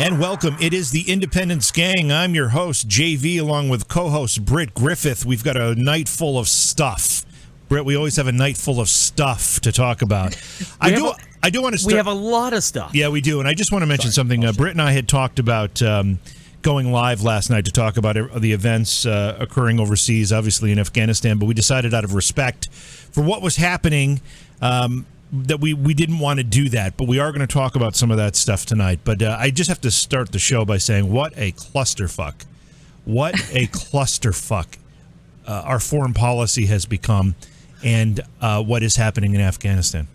and welcome. It is the Independence Gang. I'm your host, JV, along with co host Britt Griffith. We've got a night full of stuff. Britt, we always have a night full of stuff to talk about. I do. a- I do want to start. We have a lot of stuff. Yeah, we do. And I just want to mention something. Uh, Britt and I had talked about um, going live last night to talk about the events uh, occurring overseas, obviously in Afghanistan, but we decided out of respect for what was happening. Um, that we, we didn't want to do that, but we are going to talk about some of that stuff tonight. But uh, I just have to start the show by saying, what a clusterfuck! What a clusterfuck uh, our foreign policy has become, and uh, what is happening in Afghanistan.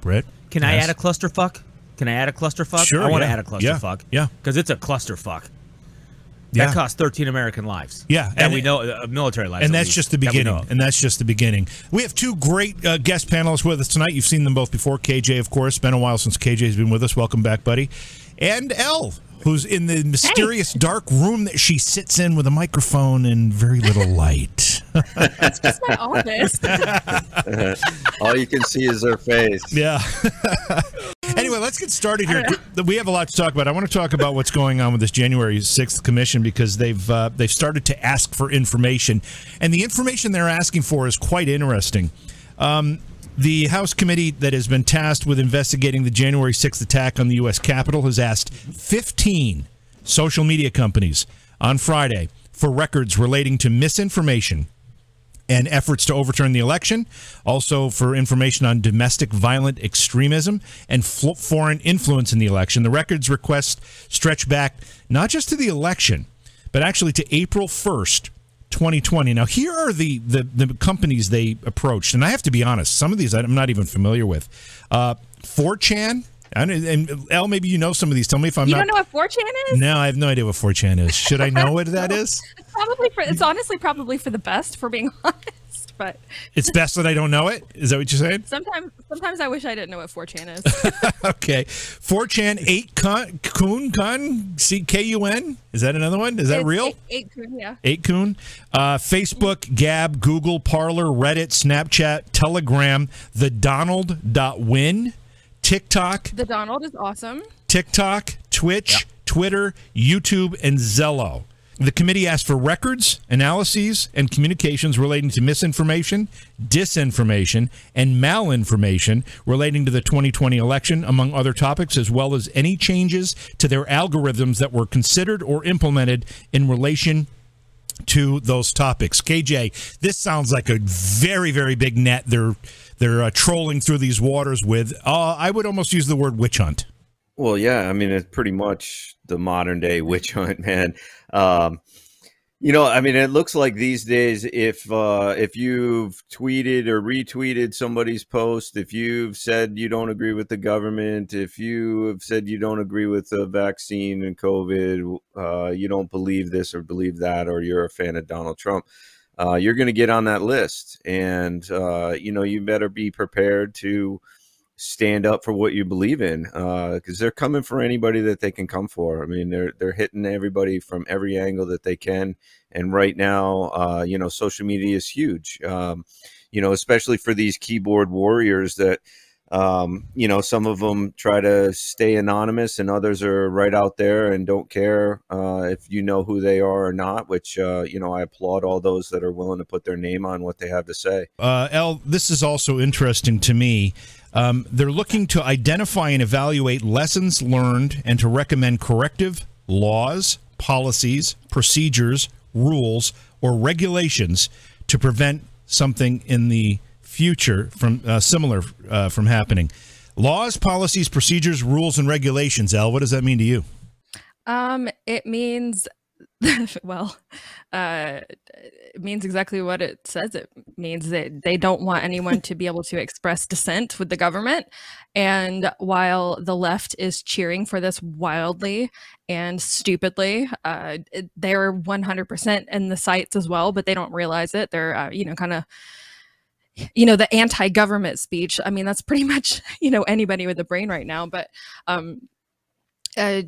Britt, Can I add a clusterfuck? Can I add a clusterfuck? Sure, I want to add a Yeah, clusterfuck. yeah. Because it's a clusterfuck. Yeah. That cost 13 American lives. Yeah, That and- we know, uh, military lives. and that's least, just the beginning. know of. And that's just the beginning. We have two great uh, guest panelists with us tonight. You've seen them both before. KJ, of course. Been a while since KJ's been with us. Welcome back, buddy. And Elle, who's in the mysterious dark room that she sits in with a microphone and very little light. That's my office. All you can see is her face. yeah. anyway, let's get started here. We have a lot to talk about. I want to talk about what's going on with this January 6th commission because they've uh, they've started to ask for information, and the information they're asking for is quite interesting. Um, the House committee that has been tasked with investigating the January 6th attack on the U.S. Capitol has asked 15 social media companies on Friday for records relating to misinformation and efforts to overturn the election, also for information on domestic violent extremism and fl- foreign influence in the election. The records request stretch back not just to the election, but actually to April 1st. 2020. Now, here are the, the the companies they approached, and I have to be honest. Some of these I'm not even familiar with. Uh, 4chan, and, and Elle, maybe you know some of these. Tell me if I'm You not. don't know what 4chan is? no, I have no idea what 4chan is. Should I know what that is? It's probably for. It's honestly probably for the best, for being honest. But It's best that I don't know it. Is that what you're saying? sometimes, sometimes I wish I didn't know what 4chan is. Okay. 4chan 8 kun, kun, kun, C K U N. Is that another one? Is that It's real? Eight, eight kun, yeah. 8 kun. Uh, Facebook, Gab, Google, Parler, Reddit, Snapchat, Telegram, the Donald.win, TikTok, The Donald is awesome. TikTok, Twitch, Twitter, YouTube, and Zello. The committee asked for records, analyses, and communications relating to misinformation, disinformation, and malinformation relating to the 2020 election, among other topics, as well as any changes to their algorithms that were considered or implemented in relation to those topics. KJ, this sounds like a very, very big net they're they're uh, trolling through these waters with. Uh, I would almost use the word witch hunt. Well, yeah, I mean it's pretty much the modern day witch hunt, man. Um, you know, I mean, it looks like these days, if uh, if you've tweeted or retweeted somebody's post, if you've said you don't agree with the government, if you have said you don't agree with the vaccine and COVID, uh, you don't believe this or believe that, or you're a fan of Donald Trump, uh, you're going to get on that list, and uh, you know, you better be prepared to stand up for what you believe in because they're coming for anybody that they can come for. I mean, they're they're hitting everybody from every angle that they can. And right now, uh, you know, social media is huge. Um, you know, especially for these keyboard warriors that. Um, you know, some of them try to stay anonymous, and others are right out there and don't care uh, if you know who they are or not. Which uh, you know, I applaud all those that are willing to put their name on what they have to say. Uh, El, this is also interesting to me. Um, they're looking to identify and evaluate lessons learned and to recommend corrective laws, policies, procedures, rules, or regulations to prevent something in the future from uh, similar uh, from happening. Laws, policies, procedures, rules, and regulations. El, what does that mean to you? Um, it means, well, uh, it means exactly what it says. It means that they don't want anyone to be able to express dissent with the government. And while the left is cheering for this wildly and stupidly, uh, they're 100% in the sights as well, but they don't realize it. They're, uh, you know, kind of you know the anti-government speech. I mean that's pretty much you know anybody with a brain right now but um uh,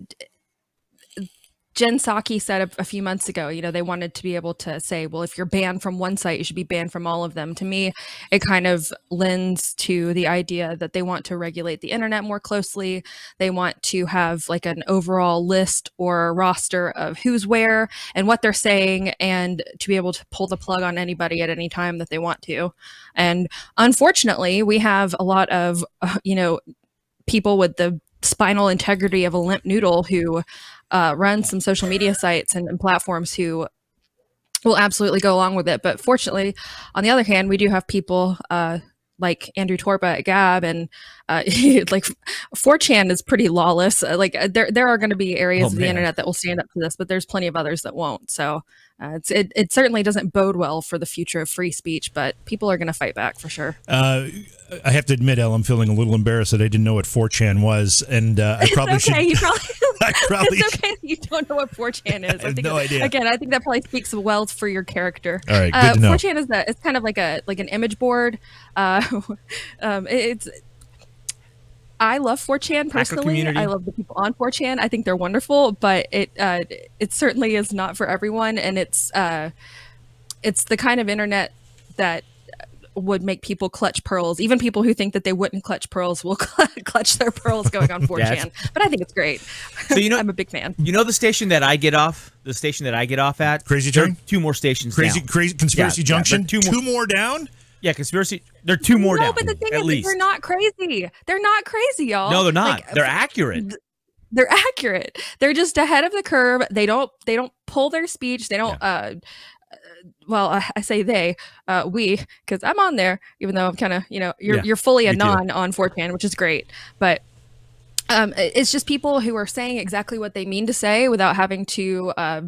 Jen Psaki said a, a, few months ago, you know, they wanted to be able to say, well, if you're banned from one site, you should be banned from all of them. To me, it kind of lends to the idea that they want to regulate the internet more closely. They want to have like an overall list or roster of who's where and what they're saying, and to be able to pull the plug on anybody at any time that they want to. And unfortunately, we have a lot of, uh, you know, people with the spinal integrity of a limp noodle who uh, run some social media sites and, and platforms who will absolutely go along with it. But fortunately, on the other hand, we do have people uh, like Andrew Torba at Gab and uh, like 4chan is pretty lawless. Uh, like uh, there, there are going to be areas oh, of the internet that will stand up to this, but there's plenty of others that won't. So uh, it, it certainly doesn't bode well for the future of free speech, but people are going to fight back for sure. Uh, I have to admit, El, I'm feeling a little embarrassed that I didn't know what 4chan was, and uh, I probably it's okay. should. You probably, I probably it's okay you don't know what 4chan is. I, I have no idea. Again, I think that probably speaks well for your character. All right, good uh, to know. 4chan is a, it's kind of like a like an image board. Uh, um, it's I love 4chan personally. I love the people on 4chan. I think they're wonderful, but it uh, it certainly is not for everyone, and it's uh, it's the kind of internet that would make people clutch pearls. Even people who think that they wouldn't clutch pearls will clutch their pearls going on 4chan. but I think it's great. So you know, I'm a big fan. You know the station that I get off, the station that I get off at, Crazy Train. Two more stations. Crazy, down. crazy conspiracy yeah, junction. Yeah, two, more, two more down. Yeah, conspiracy. They're two more no, down. but the thing at is, least. they're not crazy. They're not crazy, y'all. No, they're not. Like, they're accurate. They're accurate. They're just ahead of the curve. They don't. They don't pull their speech. They don't. Yeah. Uh, well, I, I, say they, uh, we, because I'm on there, even though I'm kind of, you know, you're yeah, you're fully anon on 4chan, which is great. But um, it's just people who are saying exactly what they mean to say without having to uh,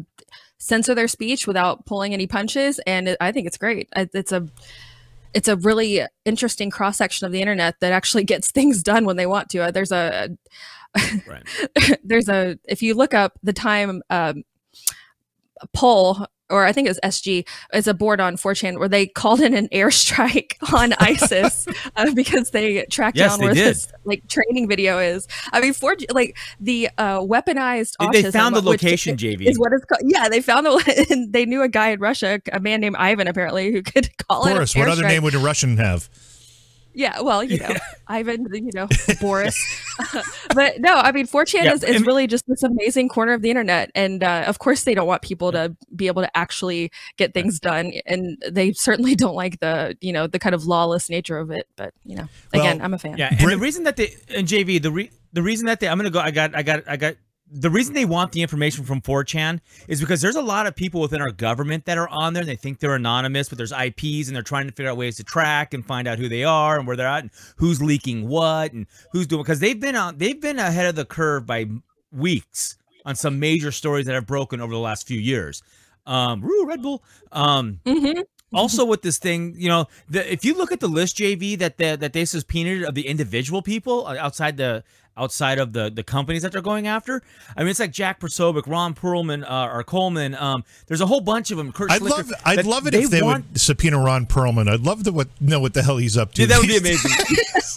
censor their speech, without pulling any punches, and it, I think it's great. It's a it's a really interesting cross section of the internet that actually gets things done when they want to. Uh, there's a right. there's a if you look up the time um, poll or I think it was SG, it's a board on 4chan where they called in an airstrike on ISIS uh, because they tracked yes, down where did. this like training video is. I mean, for like the uh, weaponized they, they found the location, JV is what it's called. Yeah, they found the. And they knew a guy in Russia, a man named Ivan, apparently, who could call it. Boris, it. What other name would a Russian have? Yeah, well, you know, Ivan, you know, Boris. but no, I mean, 4chan yeah, is, is really just this amazing corner of the internet. And uh, of course, they don't want people to be able to actually get things done. And they certainly don't like the, you know, the kind of lawless nature of it. But, you know, again, well, I'm a fan. Yeah. And the reason that they, and JV, the, re, the reason that they, I'm going to go, I got, I got, I got the reason they want the information from 4chan is because there's a lot of people within our government that are on there and they think they're anonymous, but there's IPs and they're trying to figure out ways to track and find out who they are and where they're at and who's leaking what and who's doing because they've been on they've been ahead of the curve by weeks on some major stories that have broken over the last few years. Um, Roo, Red Bull. Um, mm-hmm. also with this thing, you know, the, if you look at the list, JV, that the, that they subpoenaed of the individual people uh, outside the outside of the the companies that they're going after. I mean, it's like Jack Posobiec, Ron Perlman, uh, or Coleman. Um, there's a whole bunch of them. Kurt I'd love, I'd love it they if they want... would subpoena Ron Perlman. I'd love to what, know what the hell he's up to. Yeah, that would be amazing.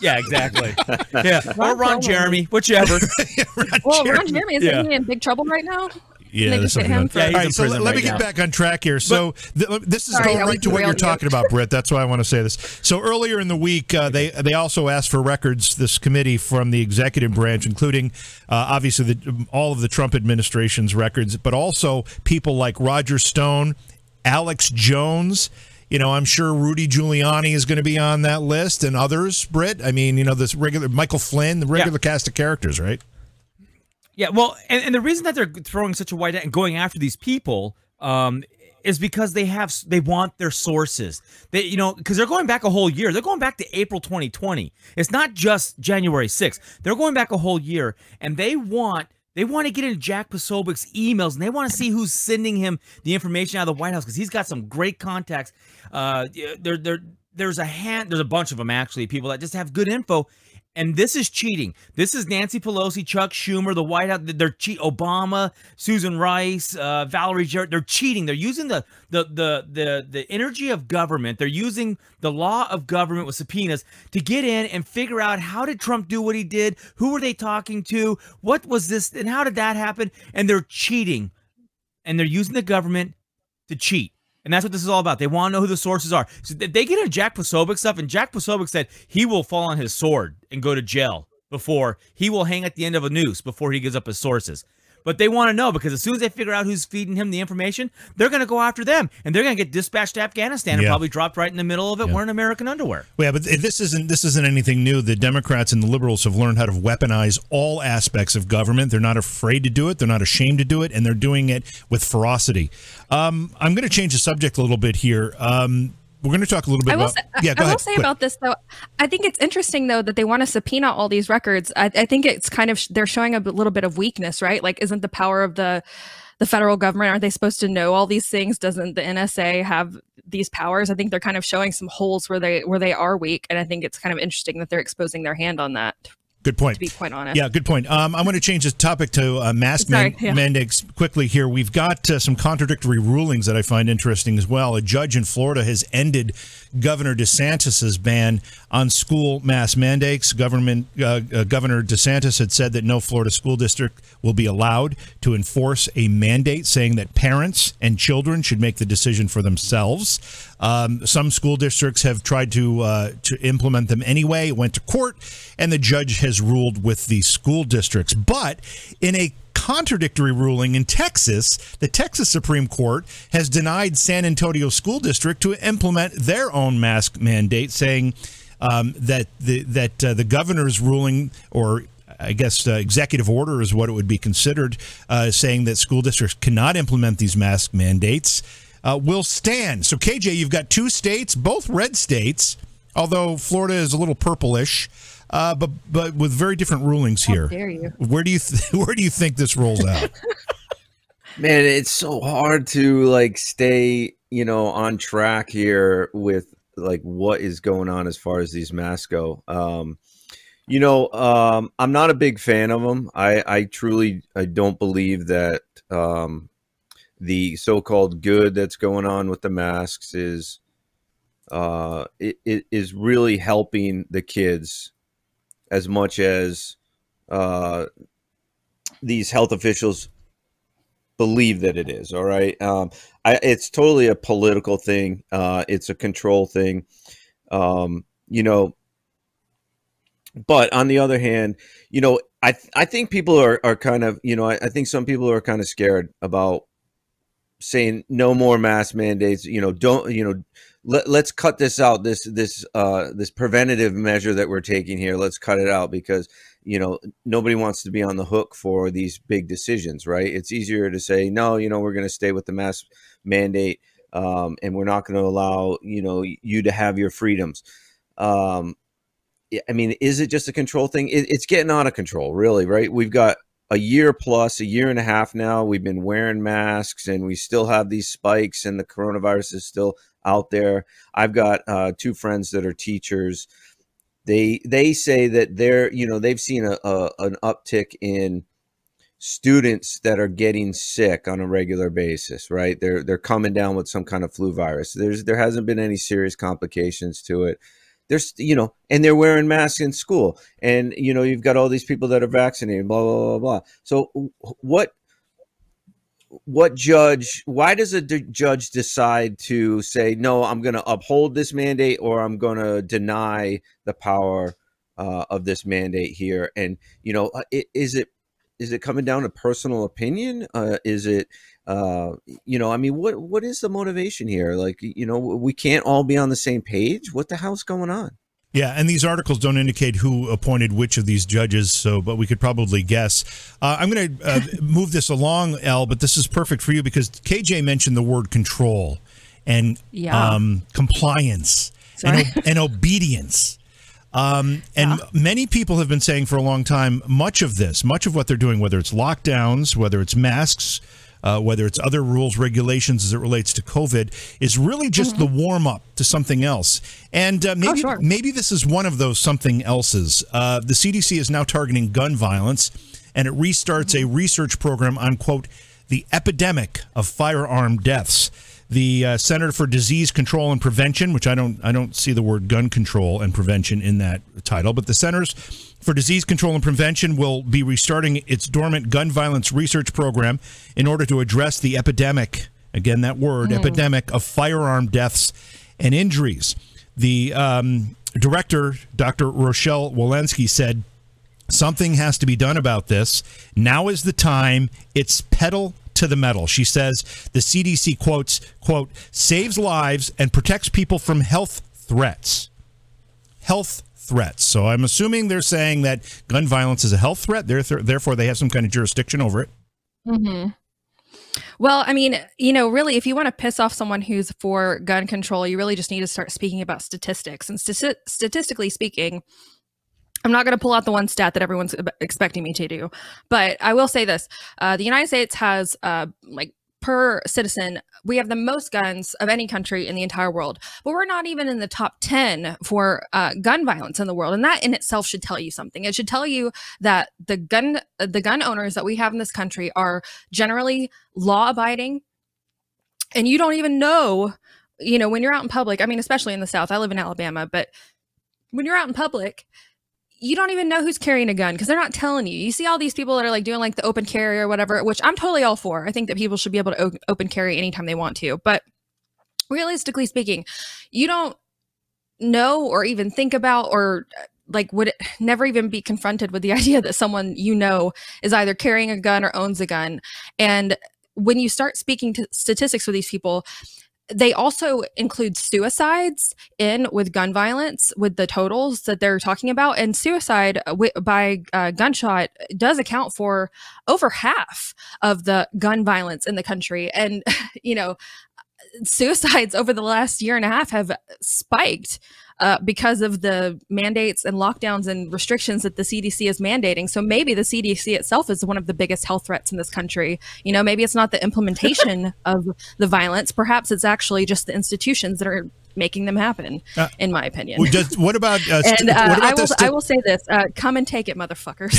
yeah, exactly. Yeah, Ron or Ron Perlman. Jeremy, whichever. yeah, Ron well, Jeremy. Ron Jeremy is yeah. he in big trouble right now? Yeah, that's something. Him for, yeah, All right, so let, let me get back on track here. So but, this is sorry, going right to what you're talking about, Britt. That's why I want to say this. So earlier in the week, uh, they they also asked for records. This committee from the executive branch, including uh, obviously the, all of the Trump administration's records, but also people like Roger Stone, Alex Jones. You know, I'm sure Rudy Giuliani is going to be on that list, and others. Britt, I mean, you know, this regular Michael Flynn, the regular yeah. cast of characters, right? Yeah, well, and, and the reason that they're throwing such a wide net and going after these people um, is because they have they want their sources. They you know because they're going back a whole year. They're going back to April 2020. It's not just January 6th. They're going back a whole year, and they want. They want to get into Jack Posobiec's emails and they want to see who's sending him the information out of the White House because he's got some great contacts. Uh, there, there, there's a hand, there's a bunch of them actually, people that just have good info and this is cheating. This is Nancy Pelosi, Chuck Schumer, the White House. They're cheat. Obama, Susan Rice, uh, Valerie Jarrett. They're cheating. They're using the, the the the the energy of government. They're using the law of government with subpoenas to get in and figure out how did Trump do what he did? Who were they talking to? What was this? And how did that happen? And they're cheating and they're using the government to cheat. And that's what this is all about. They want to know who the sources are. So they get into Jack Posobiec stuff, and Jack Posobiec said he will fall on his sword and go to jail before he will hang at the end of a noose before he gives up his sources. But they want to know because as soon as they figure out who's feeding him the information, they're going to go after them, and they're going to get dispatched to Afghanistan and Yeah. probably dropped right in the middle of it Yeah. wearing American underwear. Well, yeah, but this isn't this isn't anything new. The Democrats and the liberals have learned how to weaponize all aspects of government. They're not afraid to do it. They're not ashamed to do it, and they're doing it with ferocity. Um, I'm going to change the subject a little bit here. Um, we're going to talk a little bit I will about. say, yeah, I will ahead. say Quick. about this though. I think it's interesting though that they want to subpoena all these records. I, I think it's kind of they're showing a b- little bit of weakness, right? Like, isn't the power of the the federal government aren't they supposed to know all these things? Doesn't the NSA have these powers? I think they're kind of showing some holes where they where they are weak, and I think it's kind of interesting that they're exposing their hand on that. Good point. To be quite honest, Yeah, good point. Um, I'm going to change the topic to uh, mask man- yeah. mandates quickly here. We've got uh, some contradictory rulings that I find interesting as well. A judge in Florida has ended Governor DeSantis's ban on school mask mandates. Government uh, uh, Governor DeSantis had said that no Florida school district will be allowed to enforce a mandate, saying that parents and children should make the decision for themselves. Um, some school districts have tried to uh, to implement them anyway. It went to court, and the judge has ruled with the school districts. But in a contradictory ruling in Texas, the Texas Supreme Court has denied San Antonio School District to implement their own mask mandate, saying um, that the that uh, the governor's ruling or I guess uh, executive order is what it would be considered, uh, saying that school districts cannot implement these mask mandates, uh, will stand. So, KJ, you've got two states, both red states, although Florida is a little purplish, uh, but but with very different rulings here. dare you. Where do you th- where do you think this rolls out? Man, it's so hard to like stay, you know, on track here with like what is going on as far as these masks go. Um, you know, um, I'm not a big fan of them. I, I truly, I don't believe that um, the so-called good that's going on with the masks is, uh, it, it is really helping the kids as much as uh, these health officials believe that it is all right? Um I, it's totally a political thing uh it's a control thing. Um you know but on the other hand you know i th- i think people are are kind of you know I, I think some people are kind of scared about saying no more mask mandates you know don't you know let, let's cut this out this this uh this preventative measure that we're taking here. Let's cut it out because you know nobody wants to be on the hook for these big decisions right? It's easier to say no you know we're going to stay with the mask mandate um, and we're not going to allow you know you to have your freedoms. Um, i mean is it just a control thing? It, it's getting out of control really right? We've got a year plus a year and a half now we've been wearing masks and we still have these spikes and the coronavirus is still out there. I've got uh, two friends that are teachers. They they say that they're you know they've seen a, a an uptick in students that are getting sick on a regular basis right? They're they're coming down with some kind of flu virus. There's there hasn't been any serious complications to it there's you know and they're wearing masks in school. And you know you've got all these people that are vaccinated blah blah blah blah. So what what judge why does a judge decide to say no i'm going to uphold this mandate or i'm going to deny the power uh, of this mandate here? And you know uh, is it is it coming down to personal opinion? Uh, is it uh, you know i mean what what is the motivation here like you know we can't all be on the same page what the hell's going on Yeah, and these articles don't indicate who appointed which of these judges, so but we could probably guess. Uh, I'm going to uh, move this along, El, but this is perfect for you because KJ mentioned the word control and Yeah. um, compliance and, and obedience. Um, and many people have been saying for a long time, much of this, much of what they're doing, whether it's lockdowns, whether it's masks, uh, whether it's other rules, regulations as it relates to COVID, is really just the warm up to something else. And uh, maybe sure. maybe this is one of those something else's. Uh, the CDC is now targeting gun violence, and it restarts a research program on quote the epidemic of firearm deaths. the uh, Center for Disease Control and Prevention, which I don't I don't see the word gun control and prevention in that title, but the Centers for Disease Control and Prevention will be restarting its dormant gun violence research program in order to address the epidemic. Again, that word epidemic of firearm deaths and injuries. The um, director, Dr. Rochelle Walensky, said something has to be done about this. Now is the time. It's pedal to the metal. She says the CDC quotes, quote, saves lives and protects people from health threats. Health threats. So I'm assuming they're saying that gun violence is a health threat. Therefore, they have some kind of jurisdiction over it. hmm Well, I mean, you know, really, if you want to piss off someone who's for gun control, you really just need to start speaking about statistics. And stati- statistically speaking, I'm not going to pull out the one stat that everyone's expecting me to do, but I will say this: uh, the United States has, uh, like, per citizen, we have the most guns of any country in the entire world, but we're not even in the top 10 for uh, gun violence in the world, and that in itself should tell you something. It should tell you that the gun the gun owners that we have in this country are generally law abiding, and you don't even know, you know, when you're out in public. I mean, especially in the South. I live in Alabama, but when you're out in public you don't even know who's carrying a gun because they're not telling you. You see all these people that are like doing like the open carry or whatever, which I'm totally all for. I think that people should be able to open carry anytime they want to. But realistically speaking, you don't know or even think about or uh, like would never even be confronted with the idea that someone you know is either carrying a gun or owns a gun. And when you start speaking to statistics with these people, they also include suicides in with gun violence with the totals that they're talking about and suicide wi- by uh, gunshot does account for over half of the gun violence in the country and you know suicides over the last year and a half have spiked uh, because of the mandates and lockdowns and restrictions that the CDC is mandating. So maybe the CDC itself is one of the biggest health threats in this country. You know, maybe it's not the implementation of the violence. Perhaps it's actually just the institutions that are making them happen, Uh, in my opinion. Well, does- what about uh, st- and uh, what about I will, sta- I will say this: uh, come and take it, motherfuckers.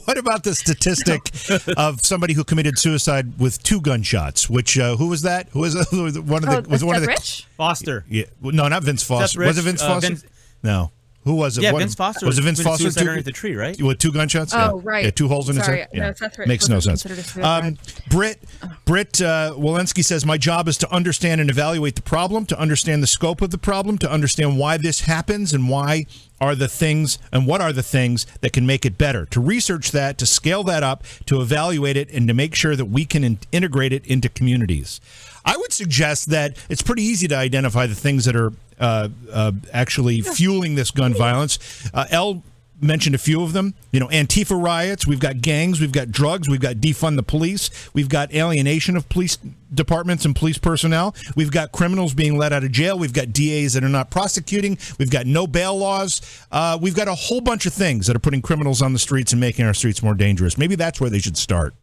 what about the statistic of somebody who committed suicide with two gunshots? Which uh, who was that? Who was, who one of the? oh, was one of Seth the? Rich? Foster. Yeah, well, no, not Vince Foster. Rich, was it Vince uh, Foster? Vince- no. Who was it? Yeah, What- Vince Foster Was it Vince Foster? suicide Two- underneath the tree, right? With two gunshots? Oh, yeah. right. Yeah, two holes in Sorry. his head. No, Yeah. Seth Rich Makes no sense. Um, Britt, Britt uh, Walensky says, My job is to understand and evaluate the problem, to understand the scope of the problem, to understand why this happens and why are the things and what are the things that can make it better, to research that, to scale that up, to evaluate it, and to make sure that we can in- integrate it into communities. I would suggest that it's pretty easy to identify the things that are uh, uh, actually fueling this gun violence. Uh, L mentioned a few of them. You know, Antifa riots. We've got gangs. We've got drugs. We've got defund the police. We've got alienation of police departments and police personnel. We've got criminals being let out of jail. We've got DAs that are not prosecuting. We've got no bail laws. Uh, we've got a whole bunch of things that are putting criminals on the streets and making our streets more dangerous. Maybe that's where they should start.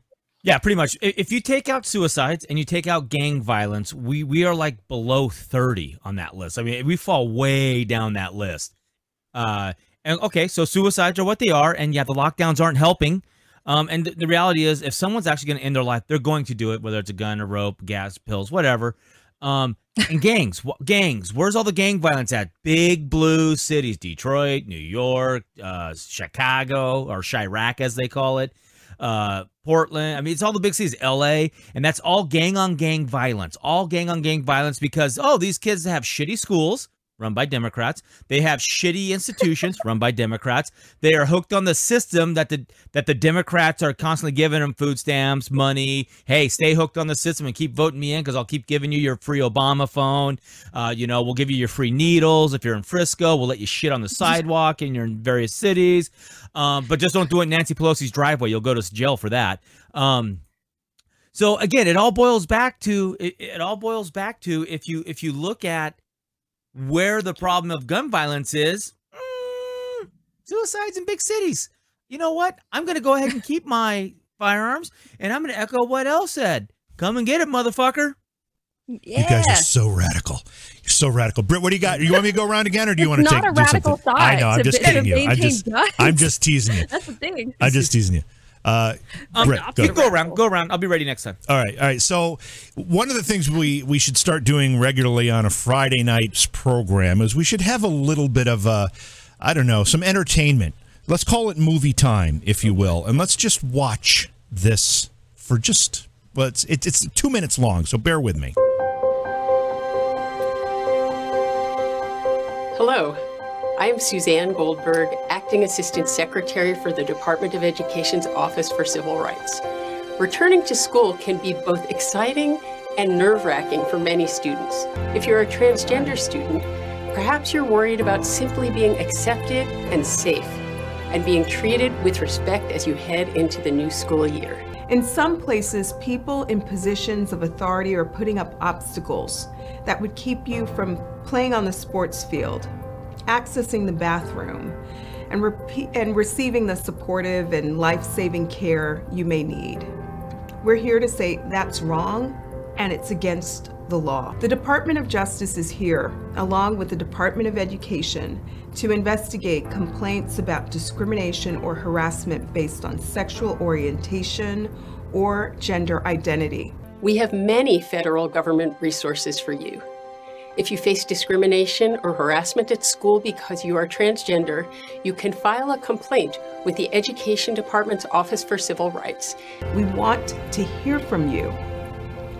Yeah, pretty much. If you take out suicides and you take out gang violence, we we are like below 30 on that list. I mean, we fall way down that list. Uh and okay, so suicides are what they are and yeah, the lockdowns aren't helping. Um and th- the reality is if someone's actually going to end their life, they're going to do it whether it's a gun, a rope, gas, pills, whatever. Um and gangs, wh- gangs, where's all the gang violence at? Big blue cities, Detroit, New York, uh Chicago or Chiraq as they call it uh Portland. I mean, it's all the big cities, LA, and that's all gang on gang violence. All gang on gang violence because oh, these kids have shitty schools run by Democrats. They have shitty institutions run by Democrats. They are hooked on the system that the that the Democrats are constantly giving them food stamps, money. Hey, stay hooked on the system and keep voting me in because I'll keep giving you your free Obama phone. Uh, you know, we'll give you your free needles if you're in Frisco. We'll let you shit on the sidewalk in your various cities. Um, but just don't do it in Nancy Pelosi's driveway. You'll go to jail for that. Um, so again, it all boils back to it, it all boils back to if you if you look at where the problem of gun violence is, mm, suicides in big cities. You know what? I'm going to go ahead and keep my firearms, and I'm going to echo what El said. Come and get it, motherfucker. Yeah. You guys are so radical. You're so radical. Britt, what do you got? You want me to go around again, or do you want to not take a do radical something? I know, I'm to just be- kidding you. I'm just, guns. I'm just teasing you. That's the thing. I'm just teasing you. Uh, Um, Rick, go. you go around. Go around. I'll be ready next time. All right, all right. So one of the things we we should start doing regularly on a Friday night's program is we should have a little bit of a, I don't know, some entertainment. Let's call it movie time, if you will, and let's just watch this for just. Well, it's it's, it's two minutes long, so bear with me. Hello, I am Suzanne Goldberg, Acting Assistant Secretary for the Department of Education's Office for Civil Rights. Returning to school can be both exciting and nerve wracking for many students. If you're a transgender student, perhaps you're worried about simply being accepted and safe, and being treated with respect as you head into the new school year. In some places, people in positions of authority are putting up obstacles that would keep you from playing on the sports field, accessing the bathroom, and, and receiving the supportive and life saving care you may need. We're here to say that's wrong and it's against the law. The Department of Justice is here, along with the Department of Education, to investigate complaints about discrimination or harassment based on sexual orientation or gender identity. We have many federal government resources for you. If you face discrimination or harassment at school because you are transgender, you can file a complaint with the Education Department's Office for Civil Rights. We want to hear from you.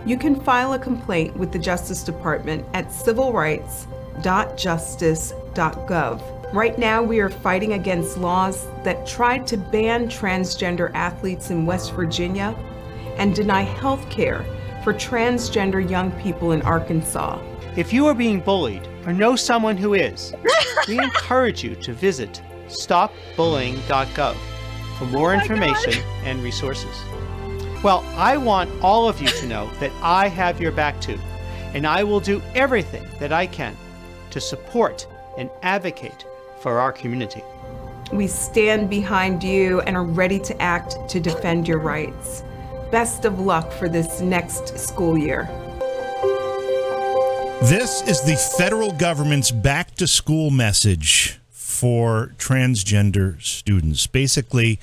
You can file a complaint with the Justice Department at civilrights.justice.gov. Right now, we are fighting against laws that tried to ban transgender athletes in West Virginia and deny health care for transgender young people in Arkansas. If you are being bullied or know someone who is, we encourage you to visit stopbullying.gov for more oh information and resources. Well, I want all of you to know that I have your back too, and I will do everything that I can to support and advocate for our community. We stand behind you and are ready to act to defend your rights. Best of luck for this next school year. This is the federal government's back to school message for transgender students. Basically,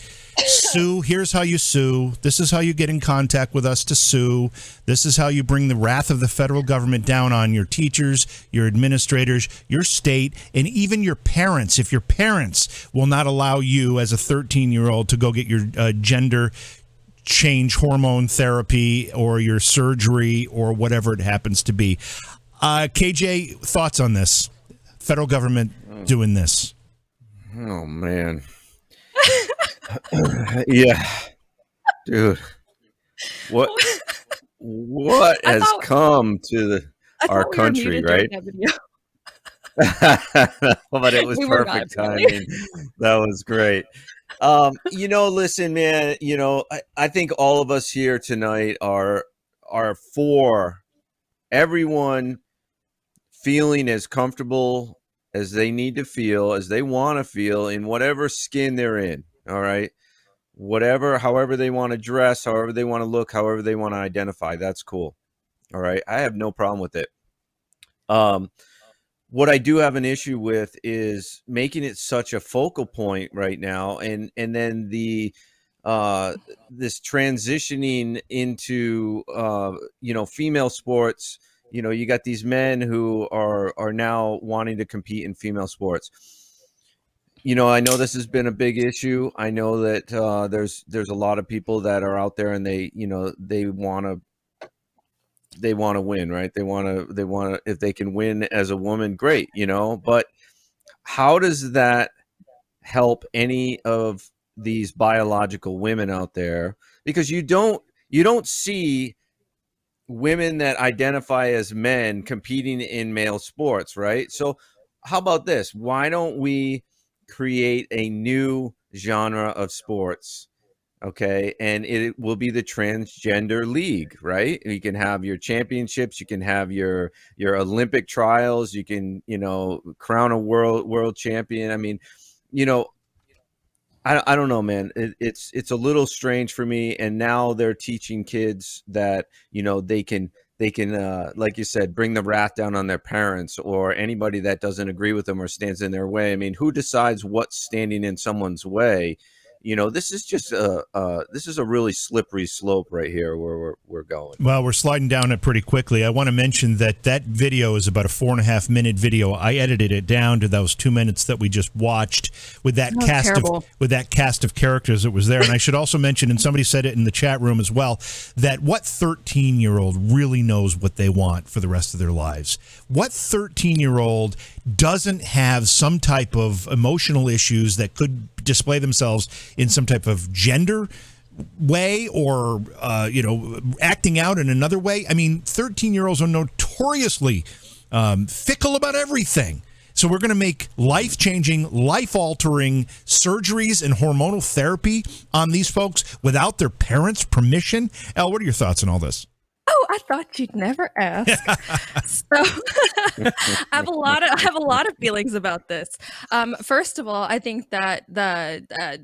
sue. Here's how you sue. This is how you get in contact with us to sue. This is how you bring the wrath of the federal government down on your teachers, your administrators, your state, and even your parents. If your parents will not allow you as a 13 year old to go get your uh, gender change hormone therapy or your surgery or whatever it happens to be. Uh, KJ, thoughts on this? Federal government doing this? Oh man. yeah. Dude. What what I has thought- come to the our thought we country, right? but it was We were not, perfect really. timing. that was great. Um, you know, listen, man, you know, I, I think all of us here tonight are are for everyone feeling as comfortable as they need to feel, as they want to feel in whatever skin they're in. All right. Whatever, however they want to dress, however they want to look, however they want to identify, that's cool. All right. I have no problem with it. Um, what I do have an issue with is making it such a focal point right now, and and then the uh this transitioning into uh you know female sports you know you got these men who are are now wanting to compete in female sports. You know i know this has been a big issue. I know that uh there's there's a lot of people that are out there and they you know they want to they want to win right? They want to they want to if they can win as a woman great you know? But how does that help any of these biological women out there? Because you don't you don't see women that identify as men competing in male sports right? So how about this? Why don't we create a new genre of sports okay? And it will be the transgender league right? You can have your championships you can have your your olympic trials you can you know crown a world world champion. I mean you know I, I don't know man. It, it's it's a little strange for me and now they're teaching kids that you know they can they can uh, like you said bring the wrath down on their parents or anybody that doesn't agree with them or stands in their way. I mean who decides what's standing in someone's way you know, this is just a uh, this is a really slippery slope right here where we're we're going. Well, we're sliding down it pretty quickly. I want to mention that that video is about a four and a half minute video. I edited it down to those two minutes that we just watched with that That cast terrible. of with that cast of characters that was there. And I should also mention, and somebody said it in the chat room as well, that what thirteen year old really knows what they want for the rest of their lives. What thirteen year old doesn't have some type of emotional issues that could display themselves in some type of gender way or uh, you know acting out in another way. I mean 13 year olds are notoriously um, fickle about everything. So we're going to make life changing life altering surgeries and hormonal therapy on these folks without their parents permission. El what are your thoughts on all this I thought you'd never ask. so I have a lot of I have a lot of feelings about this. Um, first of all, I think that the uh,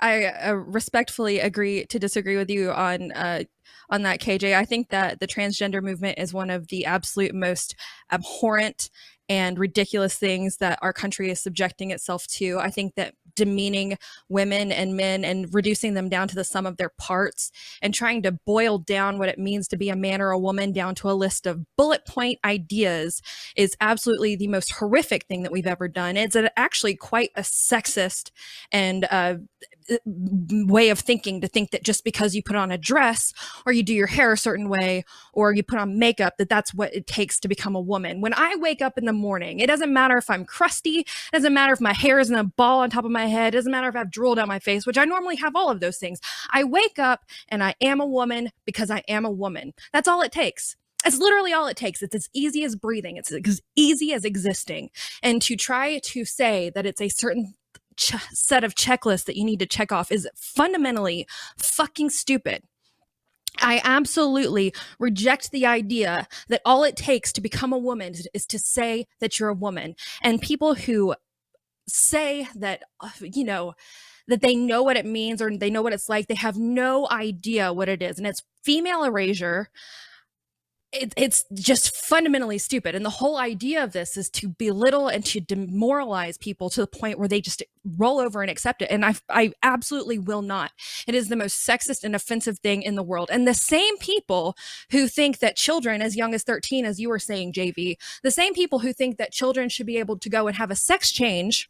I uh, respectfully agree to disagree with you on uh, on that, KJ. I think that the transgender movement is one of the absolute most abhorrent and ridiculous things that our country is subjecting itself to. I think that demeaning women and men and reducing them down to the sum of their parts and trying to boil down what it means to be a man or a woman down to a list of bullet point ideas is absolutely the most horrific thing that we've ever done. It's actually quite a sexist and uh, Uh, way of thinking to think that just because you put on a dress or you do your hair a certain way or you put on makeup that that's what it takes to become a woman when i wake up in the morning it doesn't matter if i'm crusty it doesn't matter if my hair is in a ball on top of my head it doesn't matter if i have drool down my face which i normally have all of those things i wake up and i am a woman because i am a woman that's all it takes it's literally all it takes. It's as easy as breathing. It's as easy as existing. And to try to say that it's a certain ch- set of checklists that you need to check off is fundamentally fucking stupid. I absolutely reject the idea that all it takes to become a woman is, to say that you're a woman. And people who say that, you know, that they know what it means or they know what it's like, they have no idea what it is. And it's female erasure it, it's just fundamentally stupid. And the whole idea of this is to belittle and to demoralize people to the point where they just roll over and accept it. And I, I absolutely will not. It is the most sexist and offensive thing in the world. And the same people who think that children as young as 13, as you were saying, JV, the same people who think that children should be able to go and have a sex change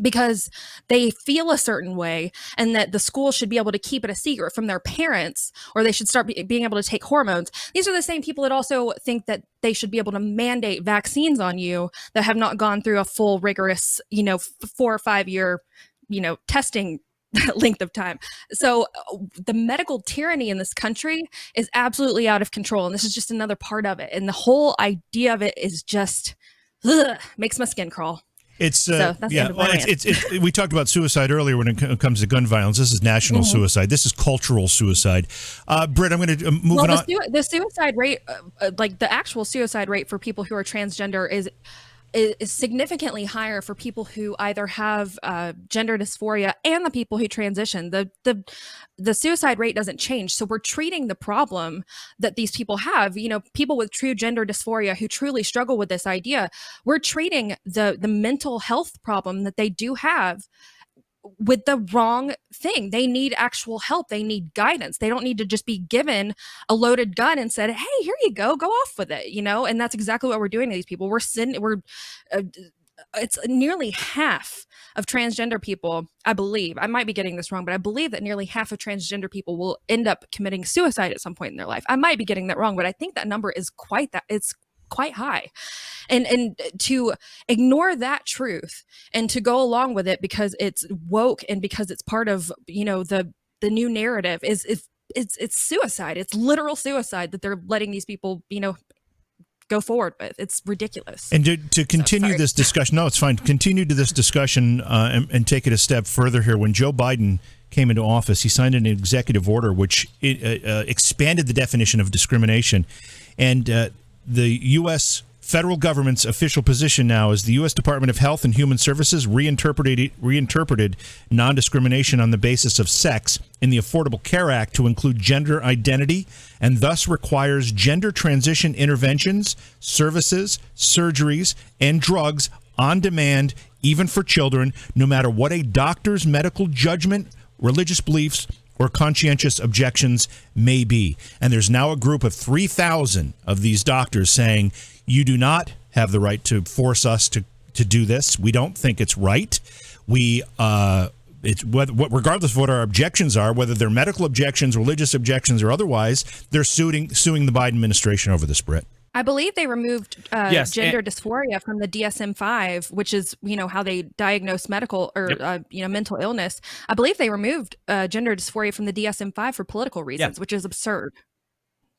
because they feel a certain way and that the school should be able to keep it a secret from their parents or they should start be- being able to take hormones these are the same people that also think that they should be able to mandate vaccines on you that have not gone through a full rigorous you know f- four or five year you know testing length of time. So uh, the medical tyranny in this country is absolutely out of control and this is just another part of it and the whole idea of it is just ugh, makes my skin crawl. It's uh, So, yeah. Well, it's, it's, it's we talked about suicide earlier when it comes to gun violence. This is national Mhm. suicide. This is cultural suicide. Uh, Britt, I'm going to uh, move well, on. the, sui- the suicide rate, uh, uh, like the actual suicide rate for people who are transgender, is is is significantly higher for people who either have uh, gender dysphoria and the people who transition. The the the suicide rate doesn't change, so we're treating the problem that these people have. You know, people with true gender dysphoria who truly struggle with this idea. We're treating the the mental health problem that they do have with the wrong thing. They need actual help. They need guidance. They don't need to just be given a loaded gun and said, "Hey, here you go. Go off with it." You know, and that's exactly what we're doing to these people. We're sending we're uh, it's nearly half of transgender people, I believe. I might be getting this wrong, but I believe that nearly half of transgender people will end up committing suicide at some point in their life. I might be getting that wrong, but I think that number is quite that it's quite high. And and to ignore that truth and to go along with it because it's woke and because it's part of, you know, the the new narrative is is it's it's suicide. It's literal suicide that they're letting these people, you know, go forward with. It's ridiculous. And to, to continue sorry. this discussion, no, it's fine. Continue to this discussion uh, and, and take it a step further here. When Joe Biden came into office, he signed an executive order which it, uh, uh, expanded the definition of discrimination. And uh, the U.S. federal government's official position now is the U.S. Department of Health and Human Services reinterpreted, reinterpreted non discrimination on the basis of sex in the Affordable Care Act to include gender identity and thus requires gender transition interventions, services, surgeries, and drugs on demand even for children, no matter what a doctor's medical judgment, religious beliefs, or conscientious objections may be. And there's now a group of 3,000 of these doctors saying, you do not have the right to force us to, to do this. We don't think it's right. We, uh, it's what, regardless of what our objections are, whether they're medical objections, religious objections, or otherwise, they're suing suing the Biden administration over this, Brit. I believe they removed uh, Yes, gender and- dysphoria from the DSM-5, which is you know how they diagnose medical or Yep. uh, you know mental illness. I believe they removed uh, gender dysphoria from the DSM-5 for political reasons, which is absurd.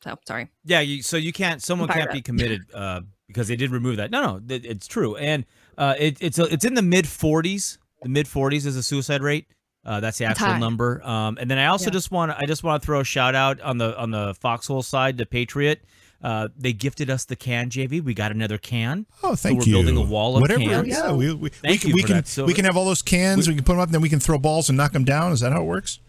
So sorry. Yeah, you, so you can't. Someone can't be committed uh, because they did remove that. No, no, it, it's true, and uh, it, it's a, it's in the mid 40s. The mid 40s is a suicide rate. Uh, that's the actual number. Um, and then I also Yeah. just want I just want to throw a shout out on the on the Foxhole side to Patriot. Uh, they gifted us the can, JV. We got another can. Oh, thank you. we're you. building a wall of Whatever. cans. Yeah, we, we, we can you we for can that. So- we can have all those cans. We, can put them up, and then we can throw balls and knock them down. Is that how it works?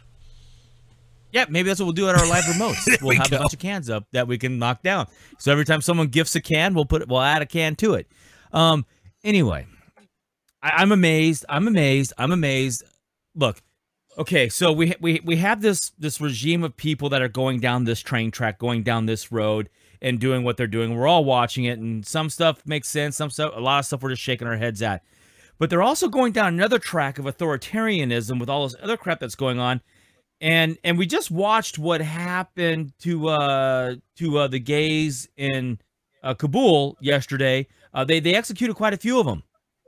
Yeah, maybe that's what we'll do at our live remotes. we'll we have go. a bunch of cans up that we can knock down. So every time someone gifts a can, we'll put we'll add a can to it. Um. Anyway, I, I'm amazed. I'm amazed. I'm amazed. Look, okay. So we we we have this this regime of people that are going down this train track, going down this road, and doing what they're doing. We're all watching it, and some stuff makes sense. Some stuff, a lot of stuff, we're just shaking our heads at. But they're also going down another track of authoritarianism with all this other crap that's going on and and we just watched what happened to uh to uh the gays in uh, Kabul yesterday. Uh, they they executed quite a few of them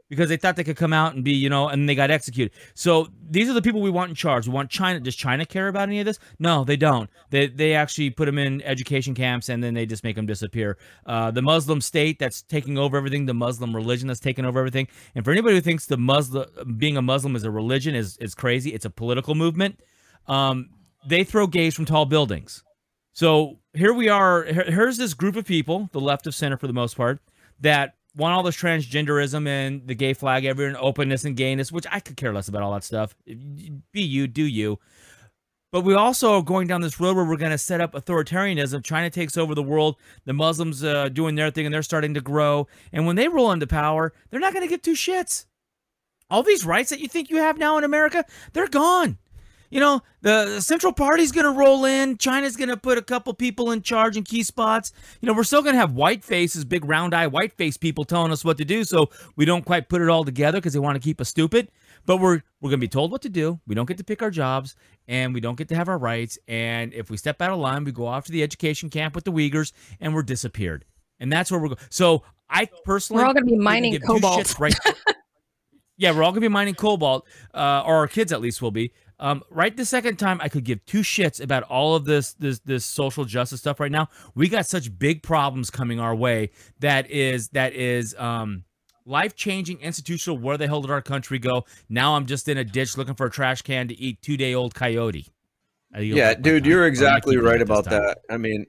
because they thought they could come out and be you know and they got executed. So these are the people we want in charge. We want China. Does China care about any of this? No, they don't. They they actually put them in education camps and then they just make them disappear. Uh, the Muslim state that's taking over everything, the Muslim religion that's taking over everything. And for anybody who thinks the Muslim being a Muslim is a religion is is crazy. It's a political movement um, they throw gays from tall buildings. So here we are. here- Here's this group of people, the left of center for the most part, that want all this transgenderism and the gay flag everywhere and openness and gayness, which I could care less about all that stuff. Be you, do you. But we also are going down this road where we're going to set up authoritarianism. China takes over the world. The Muslims uh, doing their thing and they're starting to grow. And when they roll into power, they're not going to give two shits. All these rights that you think you have now in America, they're gone. You know, the, Central Party's going to roll in. China's going to put a couple people in charge in key spots. You know, we're still going to have white faces, big round eye white face people telling us what to do. So we don't quite put it all together because they want to keep us stupid. But we're we're going to be told what to do. We don't get to pick our jobs, and we don't get to have our rights. And if we step out of line, we go off to the education camp with the Uyghurs, and we're disappeared. And that's where we're going. So I personally, We're all gonna be mining cobalt. Right. yeah, we're all gonna be mining cobalt, uh, or our kids at least will be. Um, right the second time, I could give two shits about all of this this this social justice stuff. Right now, we got such big problems coming our way that is that is um life changing institutional. Where the hell did our country go? Now I'm just in a ditch looking for a trash can to eat two day old coyote. Yeah, dude, you're Or am I exactly right about that. I mean,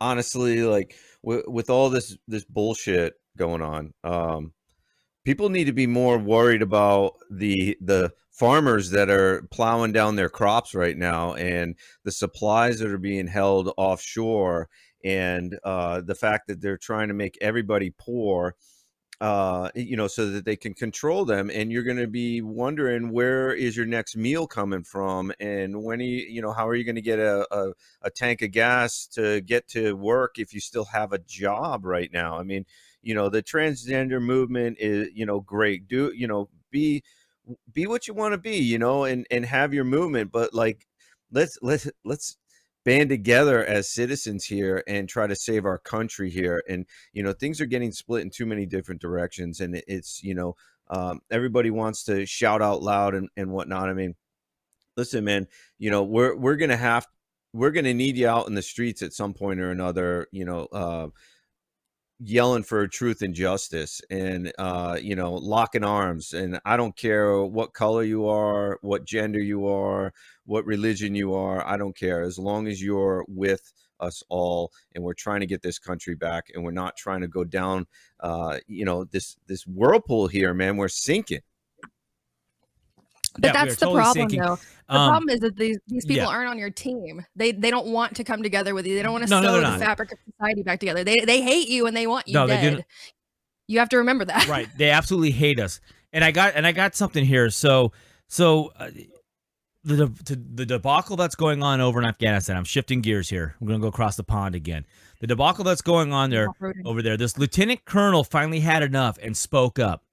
honestly, like with, with all this this bullshit going on, um, people need to be more worried about the the farmers that are plowing down their crops right now and the supplies that are being held offshore and uh, the fact that they're trying to make everybody poor uh you know so that they can control them. And you're going to be wondering where is your next meal coming from? And when are you you know how are you going to get a, a a tank of gas to get to work if you still have a job right now? I mean you know the transgender movement is you know great. Do you know be be what you want to be you know and and have your movement but like let's let's let's band together as citizens here and try to save our country here and you know things are getting split in too many different directions and it's you know um, everybody wants to shout out loud and, and whatnot. I mean listen man you know we're we're gonna have we're gonna need you out in the streets at some point or another you know uh, yelling for truth and justice and uh you know locking arms and i don't care what color you are what gender you are what religion you are i don't care as long as you're with us all and we're trying to get this country back and we're not trying to go down uh you know this this whirlpool here man we're sinking But Yeah, that's the totally problem, sinking. though. The Um, problem is that these, these people yeah. aren't on your team. They they don't want to come together with you. They don't want to No, no, sew they're the not. fabric of society back together. They they hate you and they want you No, they dead. not- You have to remember that. right. They absolutely hate us. and I got and I got something here. So so uh, the the the debacle that's going on over in Afghanistan. I'm shifting gears here. We're gonna go across the pond again. The debacle that's going on there over there. This lieutenant colonel finally had enough and spoke up,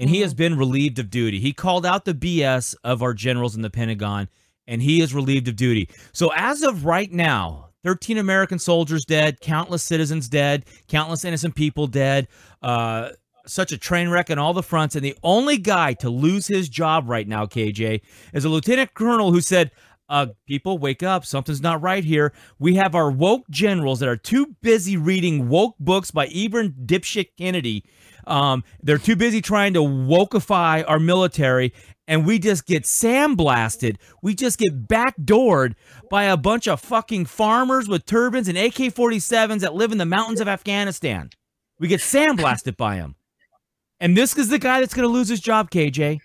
and he has been relieved of duty. He called out the BS of our generals in the Pentagon, and he is relieved of duty. So as of right now. 13 American soldiers dead, countless citizens dead, countless innocent people dead. Uh, such a train wreck on all the fronts. And the only guy to lose his job right now, KJ, is a lieutenant colonel who said, uh, people, wake up. Something's not right here. We have our woke generals that are too busy reading woke books by Ibram dipshit Kendi. Um, they're too busy trying to wokeify our military, and we just get sandblasted. We just get backdoored by a bunch of fucking farmers with turbans and AK 47s that live in the mountains of Afghanistan. We get sandblasted by them. And this is the guy that's going to lose his job, KJ.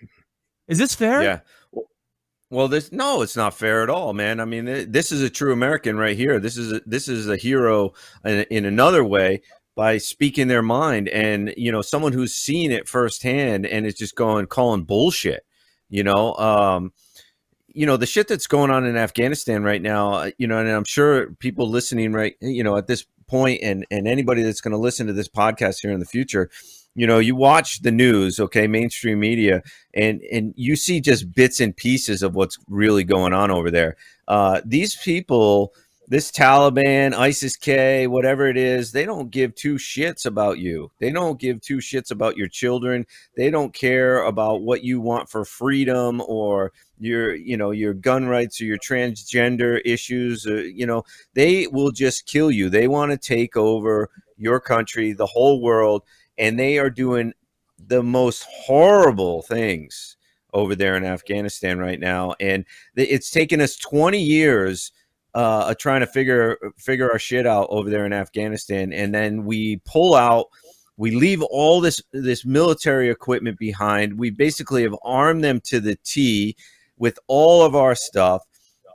Is this fair? Yeah. Well, this no, it's not fair at all, man. I mean, this is a true American right here. This is a, this is a hero in, in another way by speaking their mind, and you know, someone who's seen it firsthand and is just going calling bullshit. You know, um, you know the shit that's going on in Afghanistan right now. Uh, you know, and I'm sure people listening right, you know, at this point, and and anybody that's going to listen to this podcast here in the future you know you watch the news okay mainstream media and and you see just bits and pieces of what's really going on over there uh, these people this taliban isis-k whatever it is they don't give two shits about you. They don't give two shits about your children. They don't care about what you want for freedom or your you know your gun rights or your transgender issues. Or, you know they will just kill you. They want to take over your country the whole world and they are doing the most horrible things over there in Afghanistan right now. And it's taken us 20 years uh, trying to figure figure our shit out over there in Afghanistan, and then we pull out. We leave all this this military equipment behind. We basically have armed them to the T with all of our stuff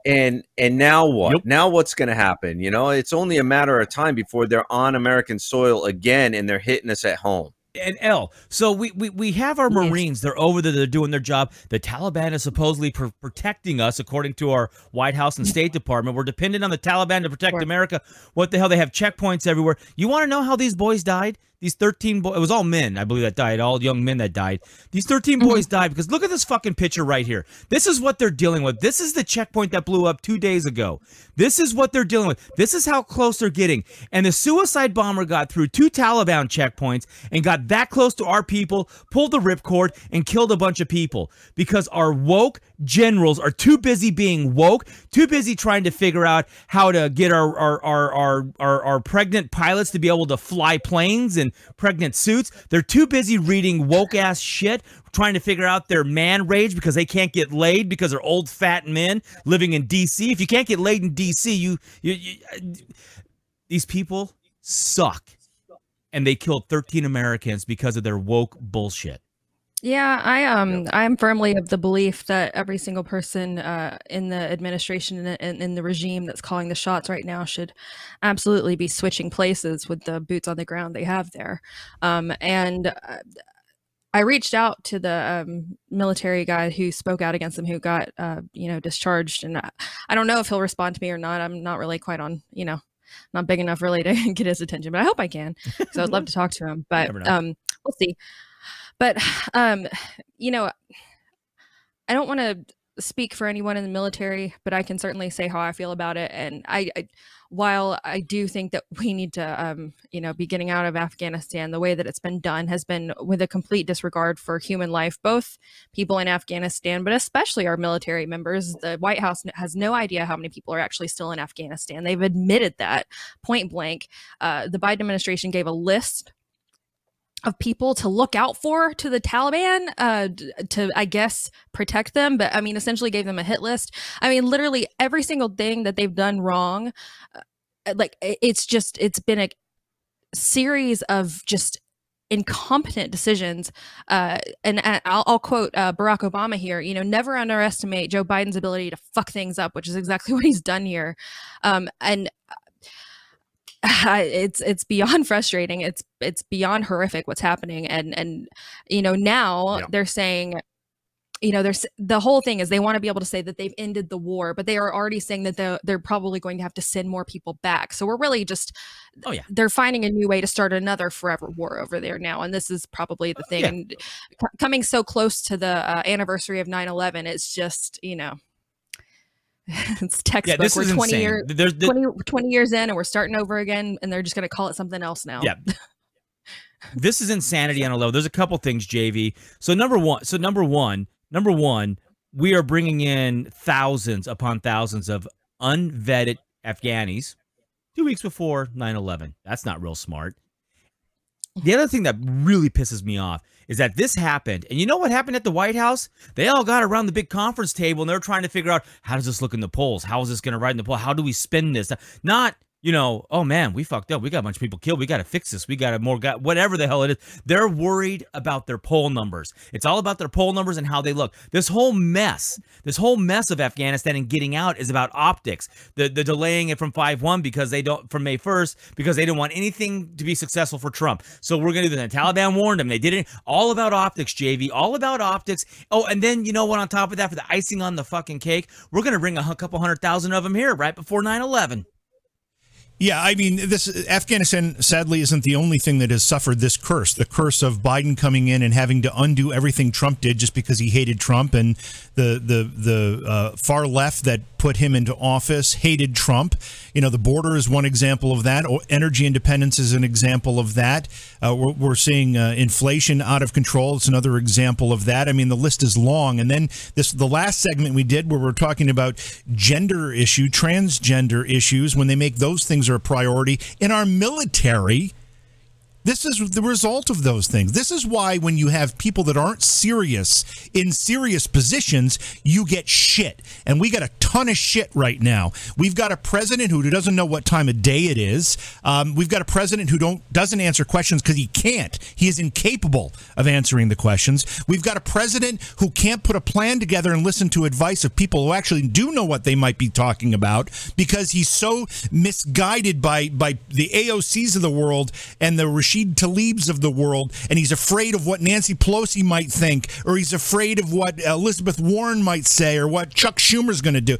and and now what yep. now what's going to happen you know it's only a matter of time before they're on american soil again and they're hitting us at home and L. So we, we, we have our Marines. They're over there. They're doing their job. The Taliban is supposedly pr- protecting us, according to our White House and State Department. We're dependent on the Taliban to protect. America. What the hell? They have checkpoints everywhere. You want to know how these boys died? These 13 boys, it was all men, I believe, that died, all young men that died. These 13 mm-hmm. boys died because look at this fucking picture right here. This is what they're dealing with. This is the checkpoint that blew up two days ago. This is what they're dealing with. This is how close they're getting. And the suicide bomber got through two Taliban checkpoints and got that close to our people, pulled the ripcord, and killed a bunch of people because our woke generals are too busy being woke, too busy trying to figure out how to get our our our our, our, our pregnant pilots to be able to fly planes and pregnant suits. They're too busy reading woke ass shit, trying to figure out their man rage because they can't get laid because they're old fat men living in DC. If you can't get laid in DC, you, you, you uh, these people suck. And they killed 13 Americans because of their woke bullshit. Yeah, I um I'm firmly of the belief that every single person uh, in the administration and in the regime that's calling the shots right now should absolutely be switching places with the boots on the ground they have there. Um, and uh, I reached out to the um, military guy who spoke out against them, who got uh, you know discharged, and I, I don't know if he'll respond to me or not. I'm not really quite on you know not big enough really to get his attention, but I hope I can. So I'd love to talk to him, but um, we'll see. But um, you know, I don't want to speak for anyone in the military, but I can certainly say how I feel about it. And I, I while I do think that we need to, um, you know, be getting out of Afghanistan, the way that it's been done has been with a complete disregard for human life, both people in Afghanistan, but especially our military members. The White House has no idea how many people are actually still in Afghanistan. They've admitted that point blank. Uh, the Biden administration gave a list of people to look out for to the Taliban uh, to, I guess, protect them. But I mean, essentially gave them a hit list. I mean, literally every single thing that they've done wrong, uh, like it's just, it's been a series of just incompetent decisions. Uh, and I'll, I'll quote uh, Barack Obama here. You know, never underestimate Joe Biden's ability to fuck things up, which is exactly what he's done here. Um, and it's it's beyond frustrating. It's it's beyond horrific what's happening, and and you know now Yeah. they're saying, you know, there's the whole thing is they want to be able to say that they've ended the war, but they are already saying that they're they're probably going to have to send more people back. So we're really just, Oh, yeah. they're finding a new way to start another forever war over there now, and this is probably the thing. yeah. And c- coming so close to the uh, anniversary of 9/11, it's just you know. It's textbook. Yeah, this we're is 20 insane. year, There's the- 20, 20 years in and we're starting over again and they're just going to call it something else now. Yeah. this is insanity on a level. There's a couple things, JV. So number one, so number one, number one, we are bringing in thousands upon thousands of unvetted Afghanis two weeks before 9/11. That's not real smart. The other thing that really pisses me off is that this happened, and you know what happened at the White House? They all got around the big conference table and they're trying to figure out how does this look in the polls? How is this going to ride in the poll? How do we spin this? Not you know, oh man, we fucked up. We got a bunch of people killed. We got to fix this. We got to more got whatever the hell it is. They're worried about their poll numbers. It's all about their poll numbers and how they look. This whole mess, this whole mess of Afghanistan and getting out is about optics. The the delaying it from 5-1 because they don't from May 1st because they didn't want anything to be successful for Trump. So we're going to do this. The Taliban warned them. They did it all about optics, JV, all about optics. Oh, and then you know what on top of that for the icing on the fucking cake, we're going to bring a couple hundred thousand of them here right before 9/11. Yeah, I mean, this Afghanistan sadly isn't the only thing that has suffered this curse. The curse of Biden coming in and having to undo everything Trump did just because he hated Trump, and the the the uh, far left that put him into office hated Trump. You know, the border is one example of that. Energy independence is an example of that. Uh, we're, we're seeing uh, inflation out of control. It's another example of that. I mean, the list is long. And then this the last segment we did where we're talking about gender issue, transgender issues, when they make those things are a priority in our military. This is the result of those things. This is why when you have people that aren't serious in serious positions, you get shit. And we got a ton of shit right now. We've got a president who doesn't know what time of day it is. Um, we've got a president who don't doesn't answer questions because he can't. He is incapable of answering the questions. We've got a president who can't put a plan together and listen to advice of people who actually do know what they might be talking about because he's so misguided by by the AOCs of the world and the Rashid Tlaibs of the world, and he's afraid of what Nancy Pelosi might think, or he's afraid of what Elizabeth Warren might say, or what Chuck Schumer's going to do.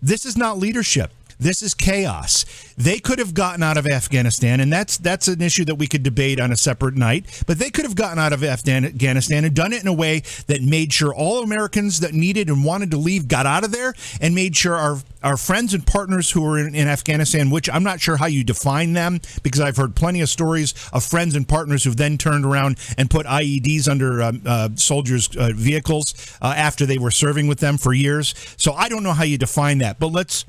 This is not leadership. This is chaos. They could have gotten out of Afghanistan, and that's that's an issue that we could debate on a separate night. But they could have gotten out of Afghanistan and done it in a way that made sure all Americans that needed and wanted to leave got out of there, and made sure our our friends and partners who are in, in Afghanistan, which I'm not sure how you define them, because I've heard plenty of stories of friends and partners who've then turned around and put IEDs under um, uh, soldiers' uh, vehicles uh, after they were serving with them for years. So I don't know how you define that, but let's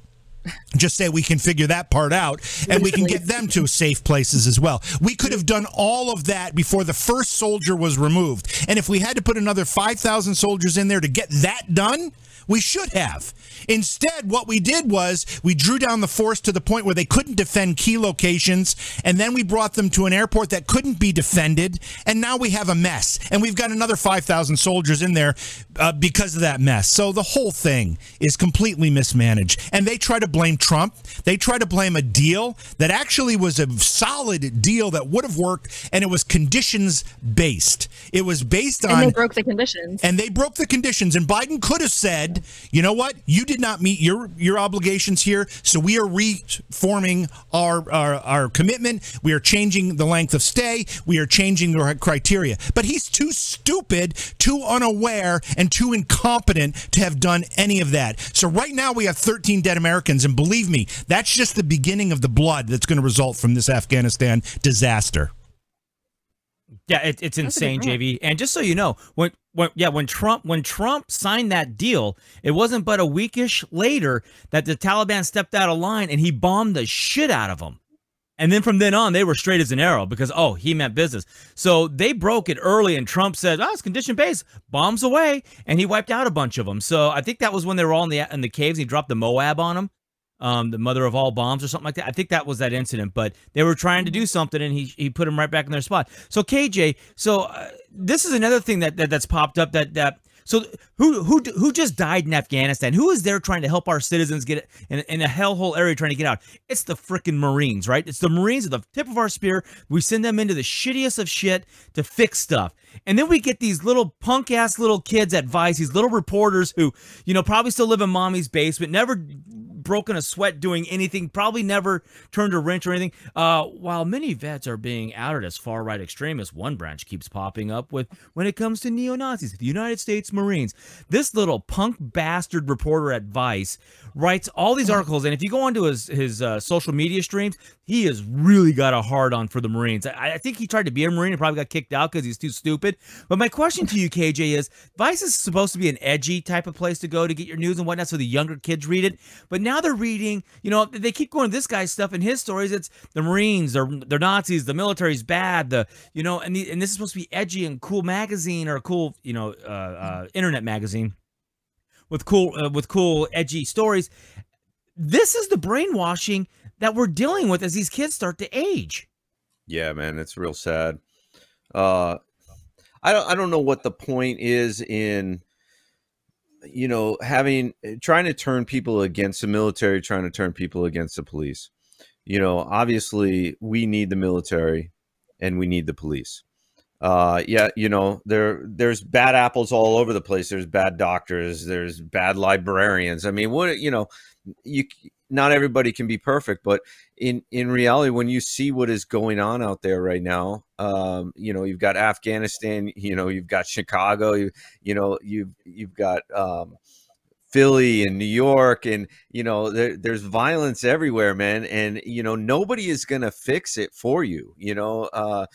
just say we can figure that part out and we can get them to safe places as well. We could have done all of that before the first soldier was removed. And if we had to put another 5,000 soldiers in there to get that done, we should have. Instead, what we did was we drew down the force to the point where they couldn't defend key locations, and then we brought them to an airport that couldn't be defended, and now we have a mess. And we've got another 5,000 soldiers in there uh, because of that mess. So the whole thing is completely mismanaged. And they try to blame Trump. They try to blame a deal that actually was a solid deal that would have worked, and it was conditions based. It was based on And they broke the conditions. and they broke the conditions and biden could have said you know what? You did not meet your your obligations here so we are reforming our our, our commitment. We are changing the length of stay. We are changing the criteria. But he's too stupid too unaware and too incompetent to have done any of that. So right now we have 13 dead americans and believe me that's just the beginning of the blood that's going to result from this afghanistan disaster. Yeah, it, it's insane. JV. And just so you know, when when yeah, when Trump when Trump signed that deal, it wasn't but a weekish later that the Taliban stepped out of line and he bombed the shit out of them. And then from then on, they were straight as an arrow because oh, he meant business. So they broke it early, and Trump said, "Oh, it's condition based, bombs away," and he wiped out a bunch of them. So I think that was when they were all in the in the caves. He dropped the MOAB on them, um, the mother of all bombs or something like that. I think that was that incident. But they were trying to do something, and he he put them right back in their spot. So KJ, so uh, this is another thing that, that that's popped up that that. So who who who just died in Afghanistan? Who is there trying to help our citizens get in, in a hellhole area trying to get out? It's the freaking Marines, right? It's the Marines at the tip of our spear. We send them into the shittiest of shit to fix stuff. And then we get these little punk ass little kids at Vice, these little reporters who, you know, probably still live in mommy's basement, never broken a sweat doing anything, probably never turned a wrench or anything. Uh, while many vets are being outed as far right extremists, one branch keeps popping up with when it comes to neo Nazis, the United States Marines. This little punk bastard reporter at Vice writes all these articles, and if you go onto his his uh, social media streams, he has really got a hard on for the Marines. I, I think he tried to be a Marine and probably got kicked out because he's too stupid. But my question to you, KJ, is Vice is supposed to be an edgy type of place to go to get your news and whatnot, so the younger kids read it. But now they're reading, you know, they keep going to this guy's stuff in his stories. It's the Marines, they're, they're Nazis, the military's bad, the you know, and the, and this is supposed to be edgy and cool magazine or cool, you know, uh, uh, internet magazine with cool uh, with cool edgy stories. This is the brainwashing that we're dealing with as these kids start to age. Yeah, man, it's real sad. Uh, I don't I don't know what the point is in you know having trying to turn people against the military, trying to turn people against the police. You know, obviously we need the military and we need the police. Uh, yeah, you know, there there's bad apples all over the place. There's bad doctors, there's bad librarians. I mean, what you know, you not everybody can be perfect, but in in reality, when you see what is going on out there right now, um, you know, you've got Afghanistan, you know, you've got Chicago, you you know, you've you've got um, Philly and New York, and you know, there, there's violence everywhere, man, and you know, nobody is gonna fix it for you, you know. Uh,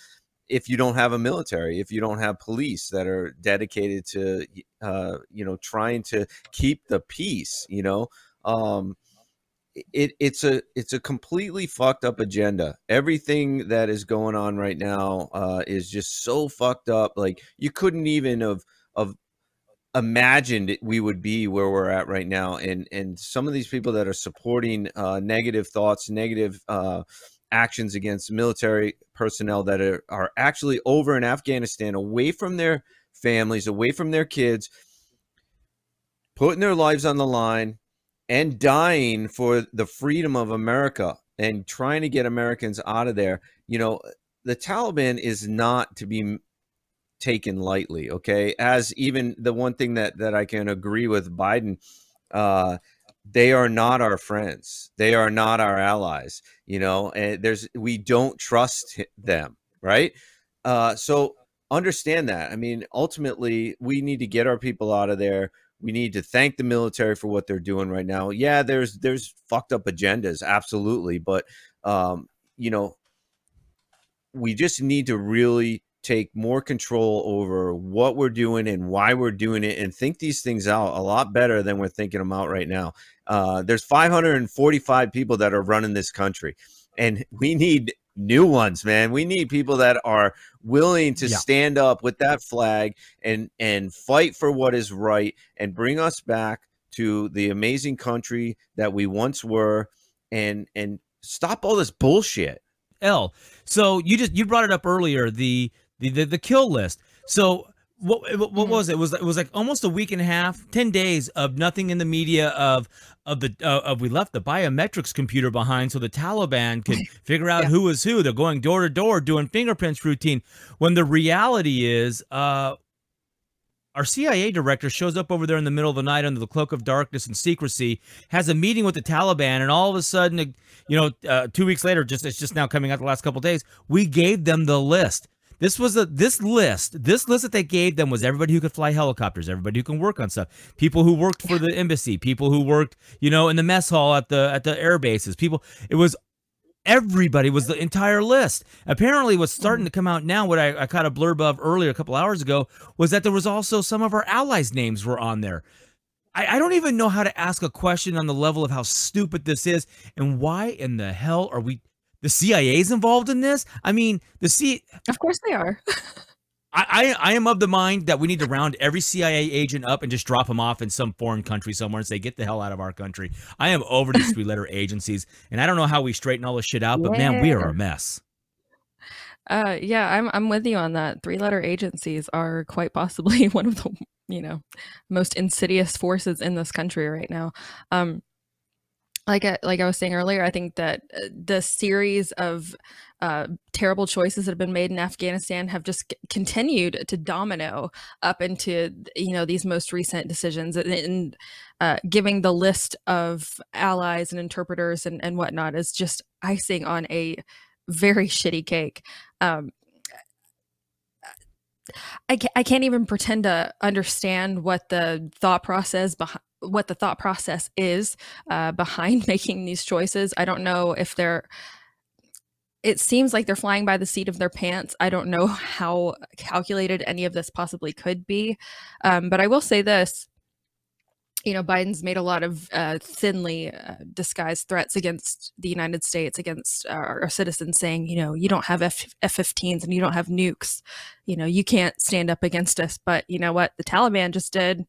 if you don't have a military, if you don't have police that are dedicated to, uh, you know, trying to keep the peace, you know, um, it it's a it's a completely fucked up agenda. Everything that is going on right now uh, is just so fucked up. Like you couldn't even have of imagined we would be where we're at right now. And and some of these people that are supporting uh, negative thoughts, negative uh, actions against military personnel that are, are actually over in Afghanistan, away from their families, away from their kids, putting their lives on the line and dying for the freedom of America and trying to get Americans out of there. You know, the Taliban is not to be taken lightly, okay? As even the one thing that that I can agree with Biden uh they are not our friends. They are not our allies, you know, and there's we don't trust them, right? Uh so understand that. I mean, ultimately we need to get our people out of there we need to thank the military for what they're doing right now. Yeah, there's there's fucked up agendas, absolutely, but um, you know, we just need to really take more control over what we're doing and why we're doing it and think these things out a lot better than we're thinking them out right now. Uh, there's 545 people that are running this country, and we need new ones, man. We need people that are willing to yeah. stand up with that flag and and fight for what is right and bring us back to the amazing country that we once were and and stop all this bullshit. L. So you just you brought it up earlier the the the, the kill list. So what what mm-hmm. was it? it? was it was like almost a week and a half, ten days of nothing in the media of of the uh, of we left the biometrics computer behind so the Taliban could figure out yeah. who was who. They're going door to door doing fingerprints routine. When the reality is, uh, our CIA director shows up over there in the middle of the night under the cloak of darkness and secrecy, has a meeting with the Taliban, and all of a sudden, you know, uh, two weeks later, just it's just now coming out the last couple days, we gave them the list. This was a this list. This list that they gave them was everybody who could fly helicopters, everybody who can work on stuff, people who worked for the embassy, people who worked, you know, in the mess hall at the at the air bases. People. It was everybody was the entire list. Apparently, what's starting mm-hmm. to come out now, what I, I caught a blurb of earlier a couple hours ago, was that there was also some of our allies' names were on there. I, I don't even know how to ask a question on the level of how stupid this is and why in the hell are we the CIA's involved in this? I mean, the C. Of course they are. I, I, I am of the mind that we need to round every CIA agent up and just drop them off in some foreign country somewhere and say, get the hell out of our country. I am over these three letter agencies, and I don't know how we straighten all this shit out, but yeah. man, we are a mess. Uh, yeah, I'm I'm with you on that. Three letter agencies are quite possibly one of the you know most insidious forces in this country right now. Um, like I, like I was saying earlier, I think that uh, the series of uh, terrible choices that have been made in Afghanistan have just continued to domino up into you know these most recent decisions and, and uh, giving the list of allies and interpreters and, and whatnot is just icing on a very shitty cake. Um, I, I can't even pretend to understand what the thought process behind what the thought process is uh, behind making these choices. I don't know if they're. It seems like they're flying by the seat of their pants. I don't know how calculated any of this possibly could be, um, but I will say this: you know, Biden's made a lot of uh, thinly uh, disguised threats against the United States, against our, our, citizens, saying, you know, you don't have F 15s and you don't have nukes. You know, you can't stand up against us. But you know what? The Taliban just did.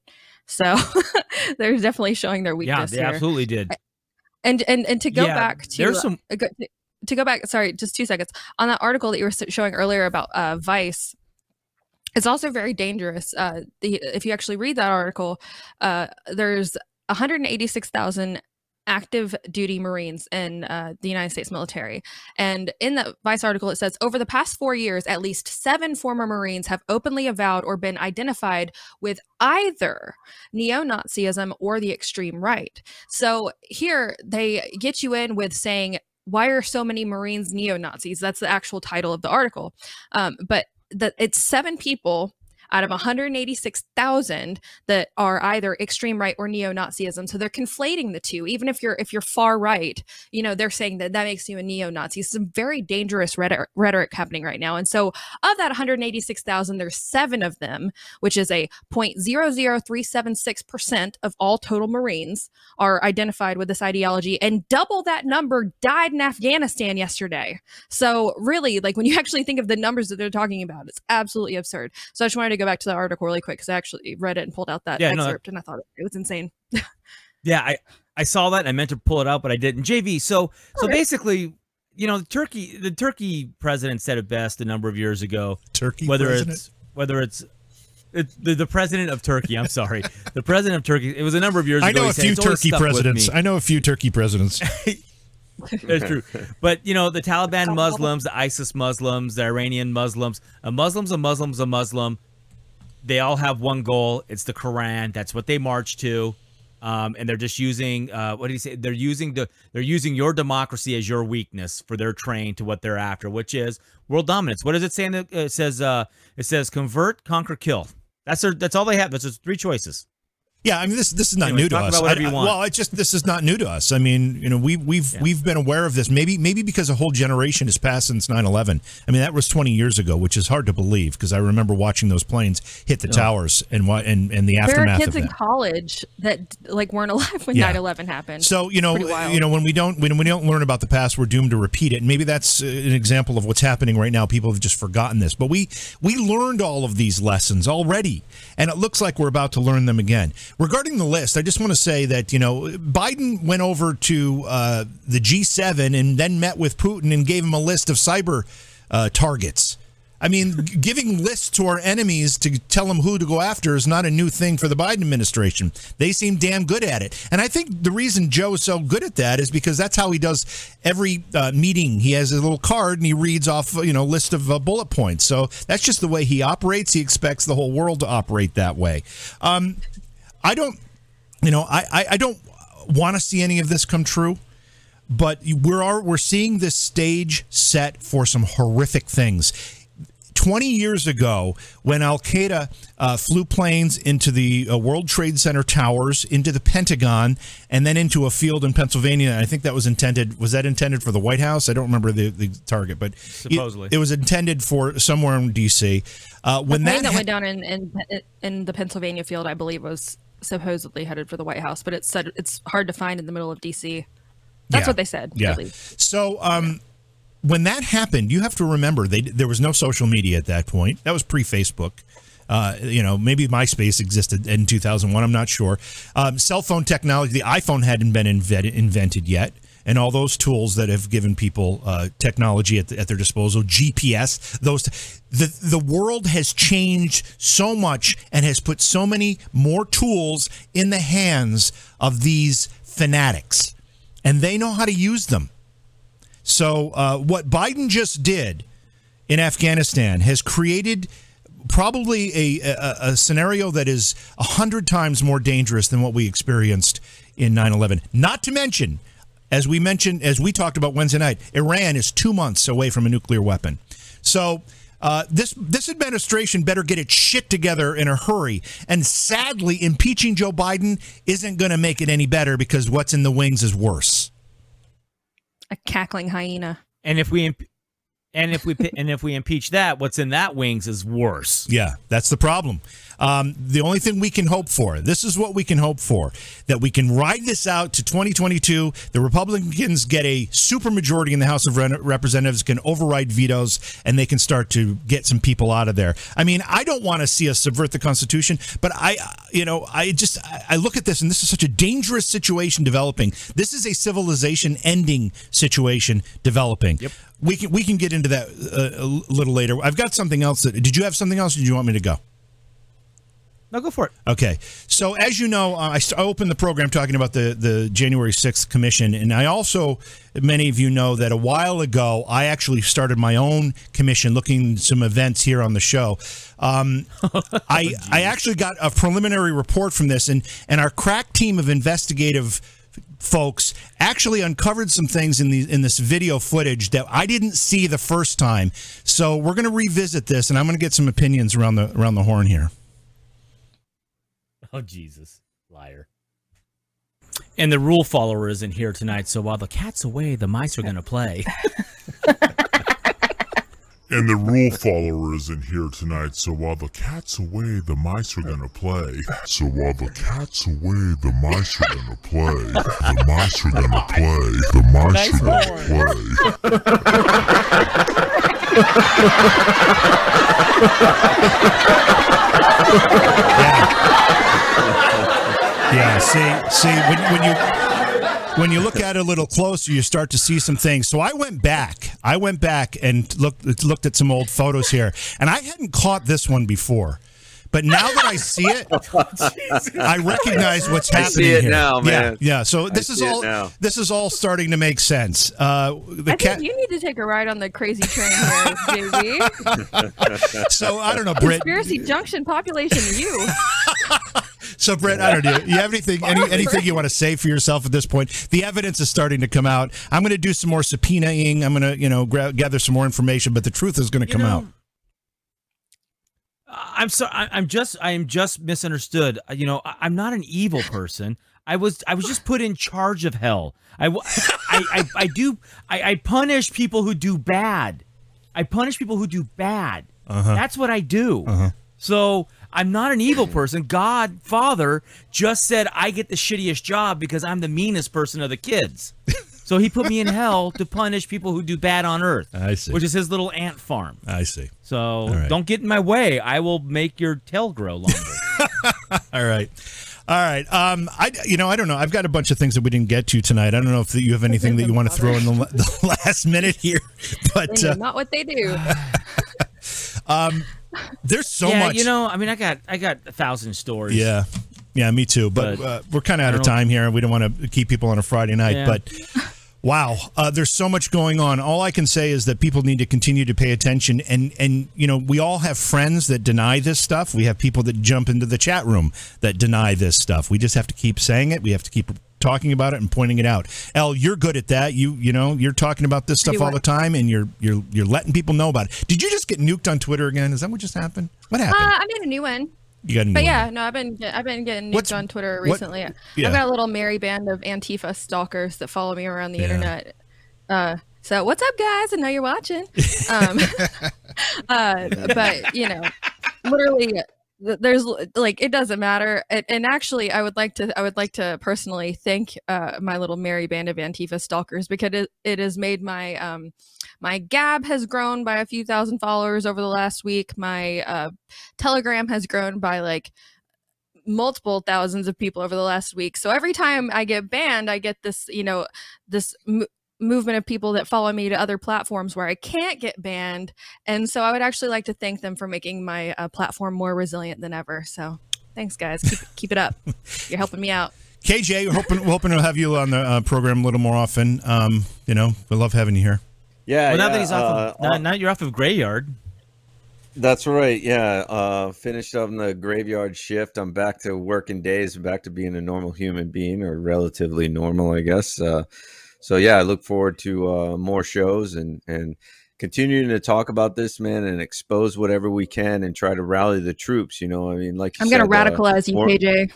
So they're definitely showing their weakness. Yeah, they here. absolutely did. And and and to go Yeah, back to there's some- uh, go- to go back, sorry, just two seconds on that article that you were showing earlier about uh, Vice. It's also very dangerous. Uh, the, if you actually read that article, uh, there's 186,000 active duty Marines in uh, the United States military. And in the Vice article, it says over the past four years, at least seven former Marines have openly avowed or been identified with either neo Nazism or the extreme right. So here they get you in with saying, why are so many Marines neo Nazis? That's the actual title of the article. Um, but that it's seven people out of 186,000 that are either extreme right or neo-Nazism. So they're conflating the two. Even if you're if you're far right, you know, they're saying that that makes you a neo-Nazi. Some very dangerous rhetoric, rhetoric happening right now. And so of that 186,000, there's seven of them, which is a 0.00376% of all total Marines are identified with this ideology and double that number died in Afghanistan yesterday. So really, like when you actually think of the numbers that they're talking about, it's absolutely absurd. So I just wanted to go back to the article really quick because I actually read it and pulled out that Yeah, no, that- excerpt and I thought it was insane. Yeah, I I saw that and I meant to pull it out, but I didn't. JV, so so Okay. basically, you know, the Turkey the Turkey president said it best a number of years ago. Turkey whether president? it's whether it's it's the, the president of Turkey. I'm sorry, the president of Turkey. It was a number of years I ago. know he a said, few Turkey presidents. I know a few Turkey presidents. That's true. But you know, the Taliban Muslims, the ISIS Muslims, the Iranian Muslims, a Muslim's a Muslim's a Muslim. They all have one goal. It's the Quran. That's what they march to. Um, and they're just using uh, what do you say? They're using the they're using your democracy as your weakness for their train to what they're after, which is world dominance. What does it say? It says uh, it says convert, conquer, kill. That's their, that's all they have. That's just three choices. Yeah, I mean this this is not Anyway, new to us. about whatever I- you I- want. well, it's just this is not new to us. I mean, you know, we we've we've been aware of this. Maybe maybe because a whole generation has passed since 9/11. I mean, that was 20 years ago, which is hard to believe because I remember watching those planes hit the towers and what and and the There are aftermath kids in college that like weren't alive when Yeah. 9/11 happened. So you know, you know, when we don't when we don't learn about the past, we're doomed to repeat it. And maybe that's uh, an example of what's happening right now. People have just forgotten this, but we we learned all of these lessons already, and it looks like we're about to learn them again. Regarding the list, I just want to say that you know Biden went over to uh, the G7 and then met with Putin and gave him a list of cyber uh, targets. I mean, giving lists to our enemies to tell them who to go after is not a new thing for the Biden administration. They seem damn good at it. And I think the reason Joe is so good at that is because that's how he does every uh, meeting. He has a little card and he reads off, you know, list of uh, bullet points. So that's just the way he operates. He expects the whole world to operate that way. Um, I don't, you know, I, I, I don't want to see any of this come true but we're are, we're seeing this stage set for some horrific things. 20 years ago, when Al Qaeda uh, flew planes into the uh, World Trade Center towers, into the Pentagon, and then into a field in Pennsylvania, I think that was intended. Was that intended for the White House? I don't remember the, the target, but it- Supposedly. it, was intended for somewhere in D.C. Uh, when the plane that, that went down in, in in the Pennsylvania field, I believe, was supposedly headed for the White House, but it's said it's hard to find in the middle of DC. That's Yeah. what they said. Yeah. So um, when that happened, you have to remember they there was no social media at that point. That was pre Facebook. Uh, you know, maybe MySpace existed in 2001. I'm not sure. Um, cell phone technology, the iPhone hadn't been invented, invented yet. And all those tools that have given people uh, technology at, the, at their disposal, GPS, those the the world has changed so much and has put so many more tools in the hands of these fanatics, and they know how to use them. So uh, what Biden just did in Afghanistan has created probably a, a, a scenario that is a hundred times more dangerous than what we experienced in 9/11. Not to mention, as we mentioned, as we talked about Wednesday night, Iran is two months away from a nuclear weapon. So. Uh, this this administration better get its shit together in a hurry. And sadly, impeaching Joe Biden isn't going to make it any better because what's in the wings is worse. A cackling hyena. And if we imp- and if we and if we impeach that, what's in that wings is worse. Yeah, that's the problem. Um, the only thing we can hope for, this is what we can hope for, that we can ride this out to 2022. The Republicans get a supermajority in the House of Representatives, can override vetoes, and they can start to get some people out of there. I mean, I don't want to see us subvert the Constitution, but I, you know, I just I look at this, and this is such a dangerous situation developing. This is a civilization ending situation developing. Yep we can we can get into that uh, a little later. I've got something else. That, did you have something else? Or did you want me to go? No, go for it. Okay. So, as you know, uh, I, I opened the program talking about the, the January 6th commission. And I also, many of you know that a while ago, I actually started my own commission looking some events here on the show. Um, I, I actually got a preliminary report from this, and, and our crack team of investigative folks actually uncovered some things in the in this video footage that I didn't see the first time. So we're going to revisit this, and I'm going to get some opinions around the around the horn here. Oh Jesus, liar! And the rule follower isn't here tonight, so while the cat's away, the mice are going to play. And the rule follower isn't here tonight, so while the cat's away, the mice are gonna play. So while the cat's away, the mice are gonna play. The mice are gonna play. The mice nice are gonna play. yeah. yeah. See, see, when, when you when you look at it a little closer, you start to see some things. So I went back. I went back and looked looked at some old photos here, and I hadn't caught this one before. But now that I see it, I recognize what's happening I see it here. now, man. Yeah, yeah. So this I is all this is all starting to make sense. Uh, the I cat- think you need to take a ride on the crazy train here, JV. so I don't know, Britt. Conspiracy Junction population, you. So, Britt, I don't know. You have anything any, anything you want to say for yourself at this point? The evidence is starting to come out. I'm going to do some more subpoenaing. I'm going to, you know, gra- gather some more information, but the truth is going to come know, out. I'm sorry. I'm just. I am just misunderstood. You know, I'm not an evil person. I was. I was just put in charge of hell. I. I. I, I do. I, I punish people who do bad. I punish people who do bad. Uh-huh. That's what I do. Uh-huh. So I'm not an evil person. God, Father, just said I get the shittiest job because I'm the meanest person of the kids. So he put me in hell to punish people who do bad on earth. I see. Which is his little ant farm. I see. So right. don't get in my way. I will make your tail grow longer. All right. All right. Um, I you know I don't know. I've got a bunch of things that we didn't get to tonight. I don't know if you have anything that you want to throw in the, the last minute here, but uh, not what they do. um, there's so yeah, much. You know, I mean, I got I got a thousand stories. Yeah. Yeah, me too. But, but uh, we're kind of out of time here, and we don't want to keep people on a Friday night. Yeah. But wow, uh, there's so much going on. All I can say is that people need to continue to pay attention, and and you know, we all have friends that deny this stuff. We have people that jump into the chat room that deny this stuff. We just have to keep saying it. We have to keep talking about it and pointing it out. L, you're good at that. You you know you're talking about this stuff all the time, and you're you're you're letting people know about it. Did you just get nuked on Twitter again? Is that what just happened? What happened? Uh, I made a new one. You got but yeah, one. no, I've been I've been getting What's, on Twitter recently. What, yeah. I've got a little merry band of Antifa stalkers that follow me around the yeah. internet. Uh, so what's up, guys? I know you're watching. Um, uh, but you know, literally there's like it doesn't matter and actually i would like to i would like to personally thank uh, my little merry band of antifa stalkers because it, it has made my um my gab has grown by a few thousand followers over the last week my uh telegram has grown by like multiple thousands of people over the last week. So every time I get banned, I get this, you know, this m- movement of people that follow me to other platforms where I can't get banned. And so I would actually like to thank them for making my uh, platform more resilient than ever. So thanks, guys. Keep, keep it up. You're helping me out. KJ, we're hoping, we're hoping to have you on the uh, program a little more often. Um, you know, we love having you here. Yeah, Well, now yeah, that he's off, uh, of, now, now you're off of Graveyard. That's right. Yeah. Uh, finished on the graveyard shift. I'm back to working days, back to being a normal human being or relatively normal, I guess. Uh, so yeah, I look forward to uh, more shows and, and continuing to talk about this, man, and expose whatever we can and try to rally the troops. You know, I mean, like you I'm going to said, uh, radicalize you, more- KJ.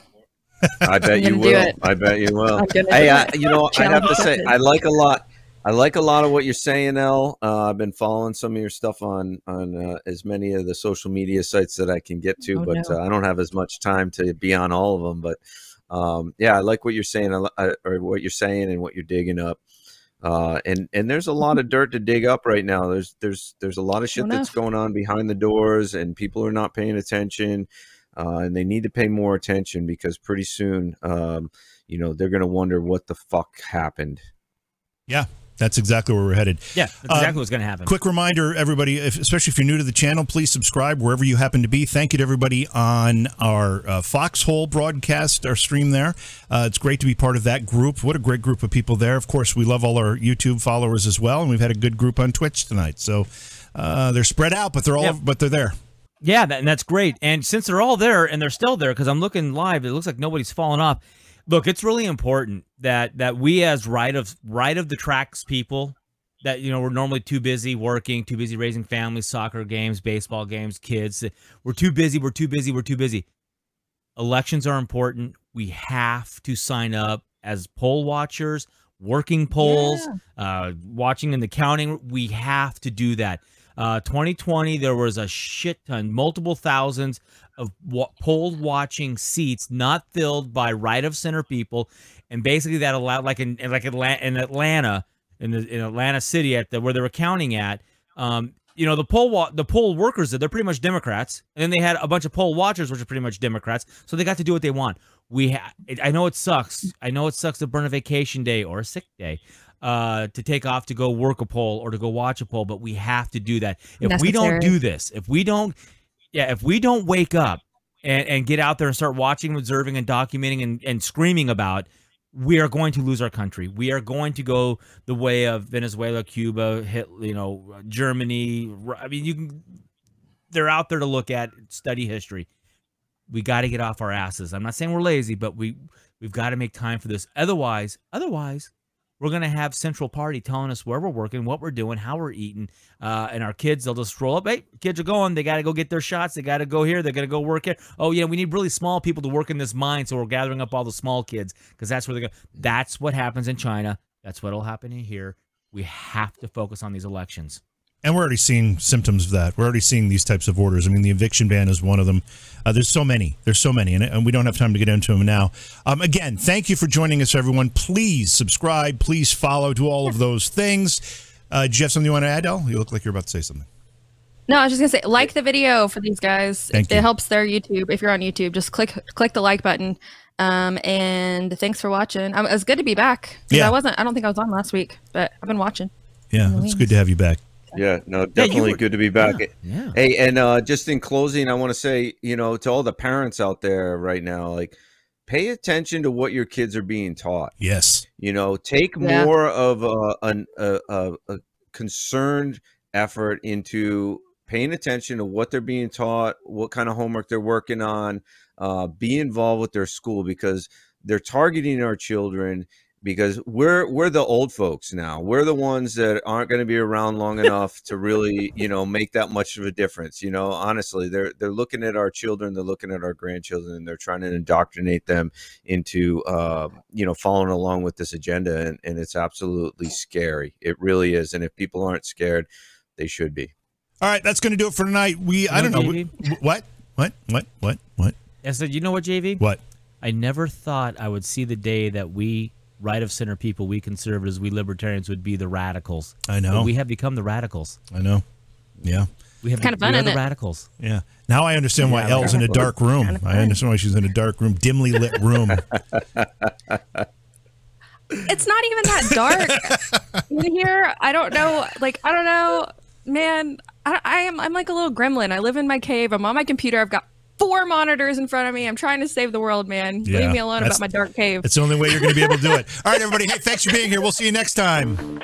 I bet you will. I bet you will. I'm Hey, I, you know, I have to say. I like a lot. I like a lot of what you're saying, L. Uh, I've been following some of your stuff on on uh, as many of the social media sites that I can get to, Oh, but no. uh, I don't have as much time to be on all of them. But um, yeah, I like what you're saying, I, or what you're saying, and what you're digging up. Uh, and and there's a lot of dirt to dig up right now. There's there's there's a lot of shit that's going on behind the doors, and people are not paying attention. Uh, and they need to pay more attention because pretty soon, um, you know, they're going to wonder what the fuck happened. Yeah, that's exactly where we're headed. Yeah, that's exactly Um, what's going to happen. Quick reminder, everybody, if, especially if you're new to the channel, please subscribe wherever you happen to be. Thank you to everybody on our uh, Foxhole broadcast, our stream there. Uh, it's great to be part of that group. What a great group of people there. Of course, we love all our YouTube followers as well, and we've had a good group on Twitch tonight. So uh, they're spread out, but they're all, but they're there. Yeah, that, and that's great. And since they're all there and they're still there, because I'm looking live, it looks like nobody's fallen off. Look, it's really important that that we as right of right of the tracks people that you know we're normally too busy working, too busy raising families, soccer games, baseball games, kids. We're too busy. We're too busy. We're too busy. Elections are important. We have to sign up as poll watchers, working polls, uh, watching in the counting. We have to do that. Uh, 2020, there was a shit ton, multiple thousands of wa- poll watching seats not filled by right of center people, and basically that allowed, like in like Atlanta, in Atlanta, in the in Atlanta City at the where they were counting at. Um, you know the poll wa- the poll workers they're pretty much Democrats, and then they had a bunch of poll watchers which are pretty much Democrats, so they got to do what they want. We ha- I know it sucks. I know it sucks to burn a vacation day or a sick day uh, to take off to go work a poll or to go watch a poll, but we have to do that. If we don't do this, if we don't, yeah, if we don't wake up and, and get out there and start watching, observing, and documenting and, and screaming about, we are going to lose our country. We are going to go the way of Venezuela, Cuba, hit, you know, Germany. I mean, you can. They're out there to look at, study history. We got to get off our asses. I'm not saying we're lazy, but we we've got to make time for this. Otherwise, otherwise, we're gonna have Central Party telling us where we're working, what we're doing, how we're eating, uh, and our kids they'll just roll up. Hey, kids are going. They got to go get their shots. They got to go here. They're gonna go work here. Oh yeah, we need really small people to work in this mine, so we're gathering up all the small kids because that's where they go. That's what happens in China. That's what'll happen in here. We have to focus on these elections. And we're already seeing symptoms of that. We're already seeing these types of orders. I mean, the eviction ban is one of them. Uh, there's so many. There's so many, and, and we don't have time to get into them now. Um, again, thank you for joining us, everyone. Please subscribe. Please follow. Do all of those things. Uh, do you have something you want to add, L? You look like you're about to say something. No, I was just gonna say, like the video for these guys. Thank it you. helps their YouTube. If you're on YouTube, just click click the like button. Um, and thanks for watching. Um, it was good to be back. Yeah. I wasn't. I don't think I was on last week, but I've been watching. Yeah, it's good to have you back. Yeah, no, definitely were- good to be back. Yeah. Hey, and uh, just in closing, I want to say, you know, to all the parents out there right now, like, pay attention to what your kids are being taught. Yes. You know, take Yeah. more of a, an, a, a, a concerned effort into paying attention to what they're being taught, what kind of homework they're working on. Uh, be involved with their school because they're targeting our children because we're we're the old folks now. We're the ones that aren't going to be around long enough to really, you know, make that much of a difference. You know, honestly, they're they're looking at our children, they're looking at our grandchildren, and they're trying to indoctrinate them into, uh, you know, following along with this agenda, and, and it's absolutely scary. It really is. And if people aren't scared, they should be. All right, that's going to do it for tonight. We, I don't know. JV? we- what? What? What? What? What? I said, you know what, JV? What? I never thought I would see the day that we right of center people, we conservatives, we libertarians would be the radicals. I know. But we have become the radicals. I know. Yeah. We have Kind of fun, we are the it? radicals. Yeah. Now I understand why L's in a dark room. I understand why she's in a dark room, dimly lit room. It's not even that dark in here. I don't know. Like I don't know, man. I, I am. I'm like a little gremlin. I live in my cave. I'm on my computer. I've got four monitors in front of me. I'm trying to save the world, man. Yeah, Leave me alone about my dark cave. It's the only way you're going to be able to do it. All right, everybody. Hey, thanks for being here. We'll see you next time.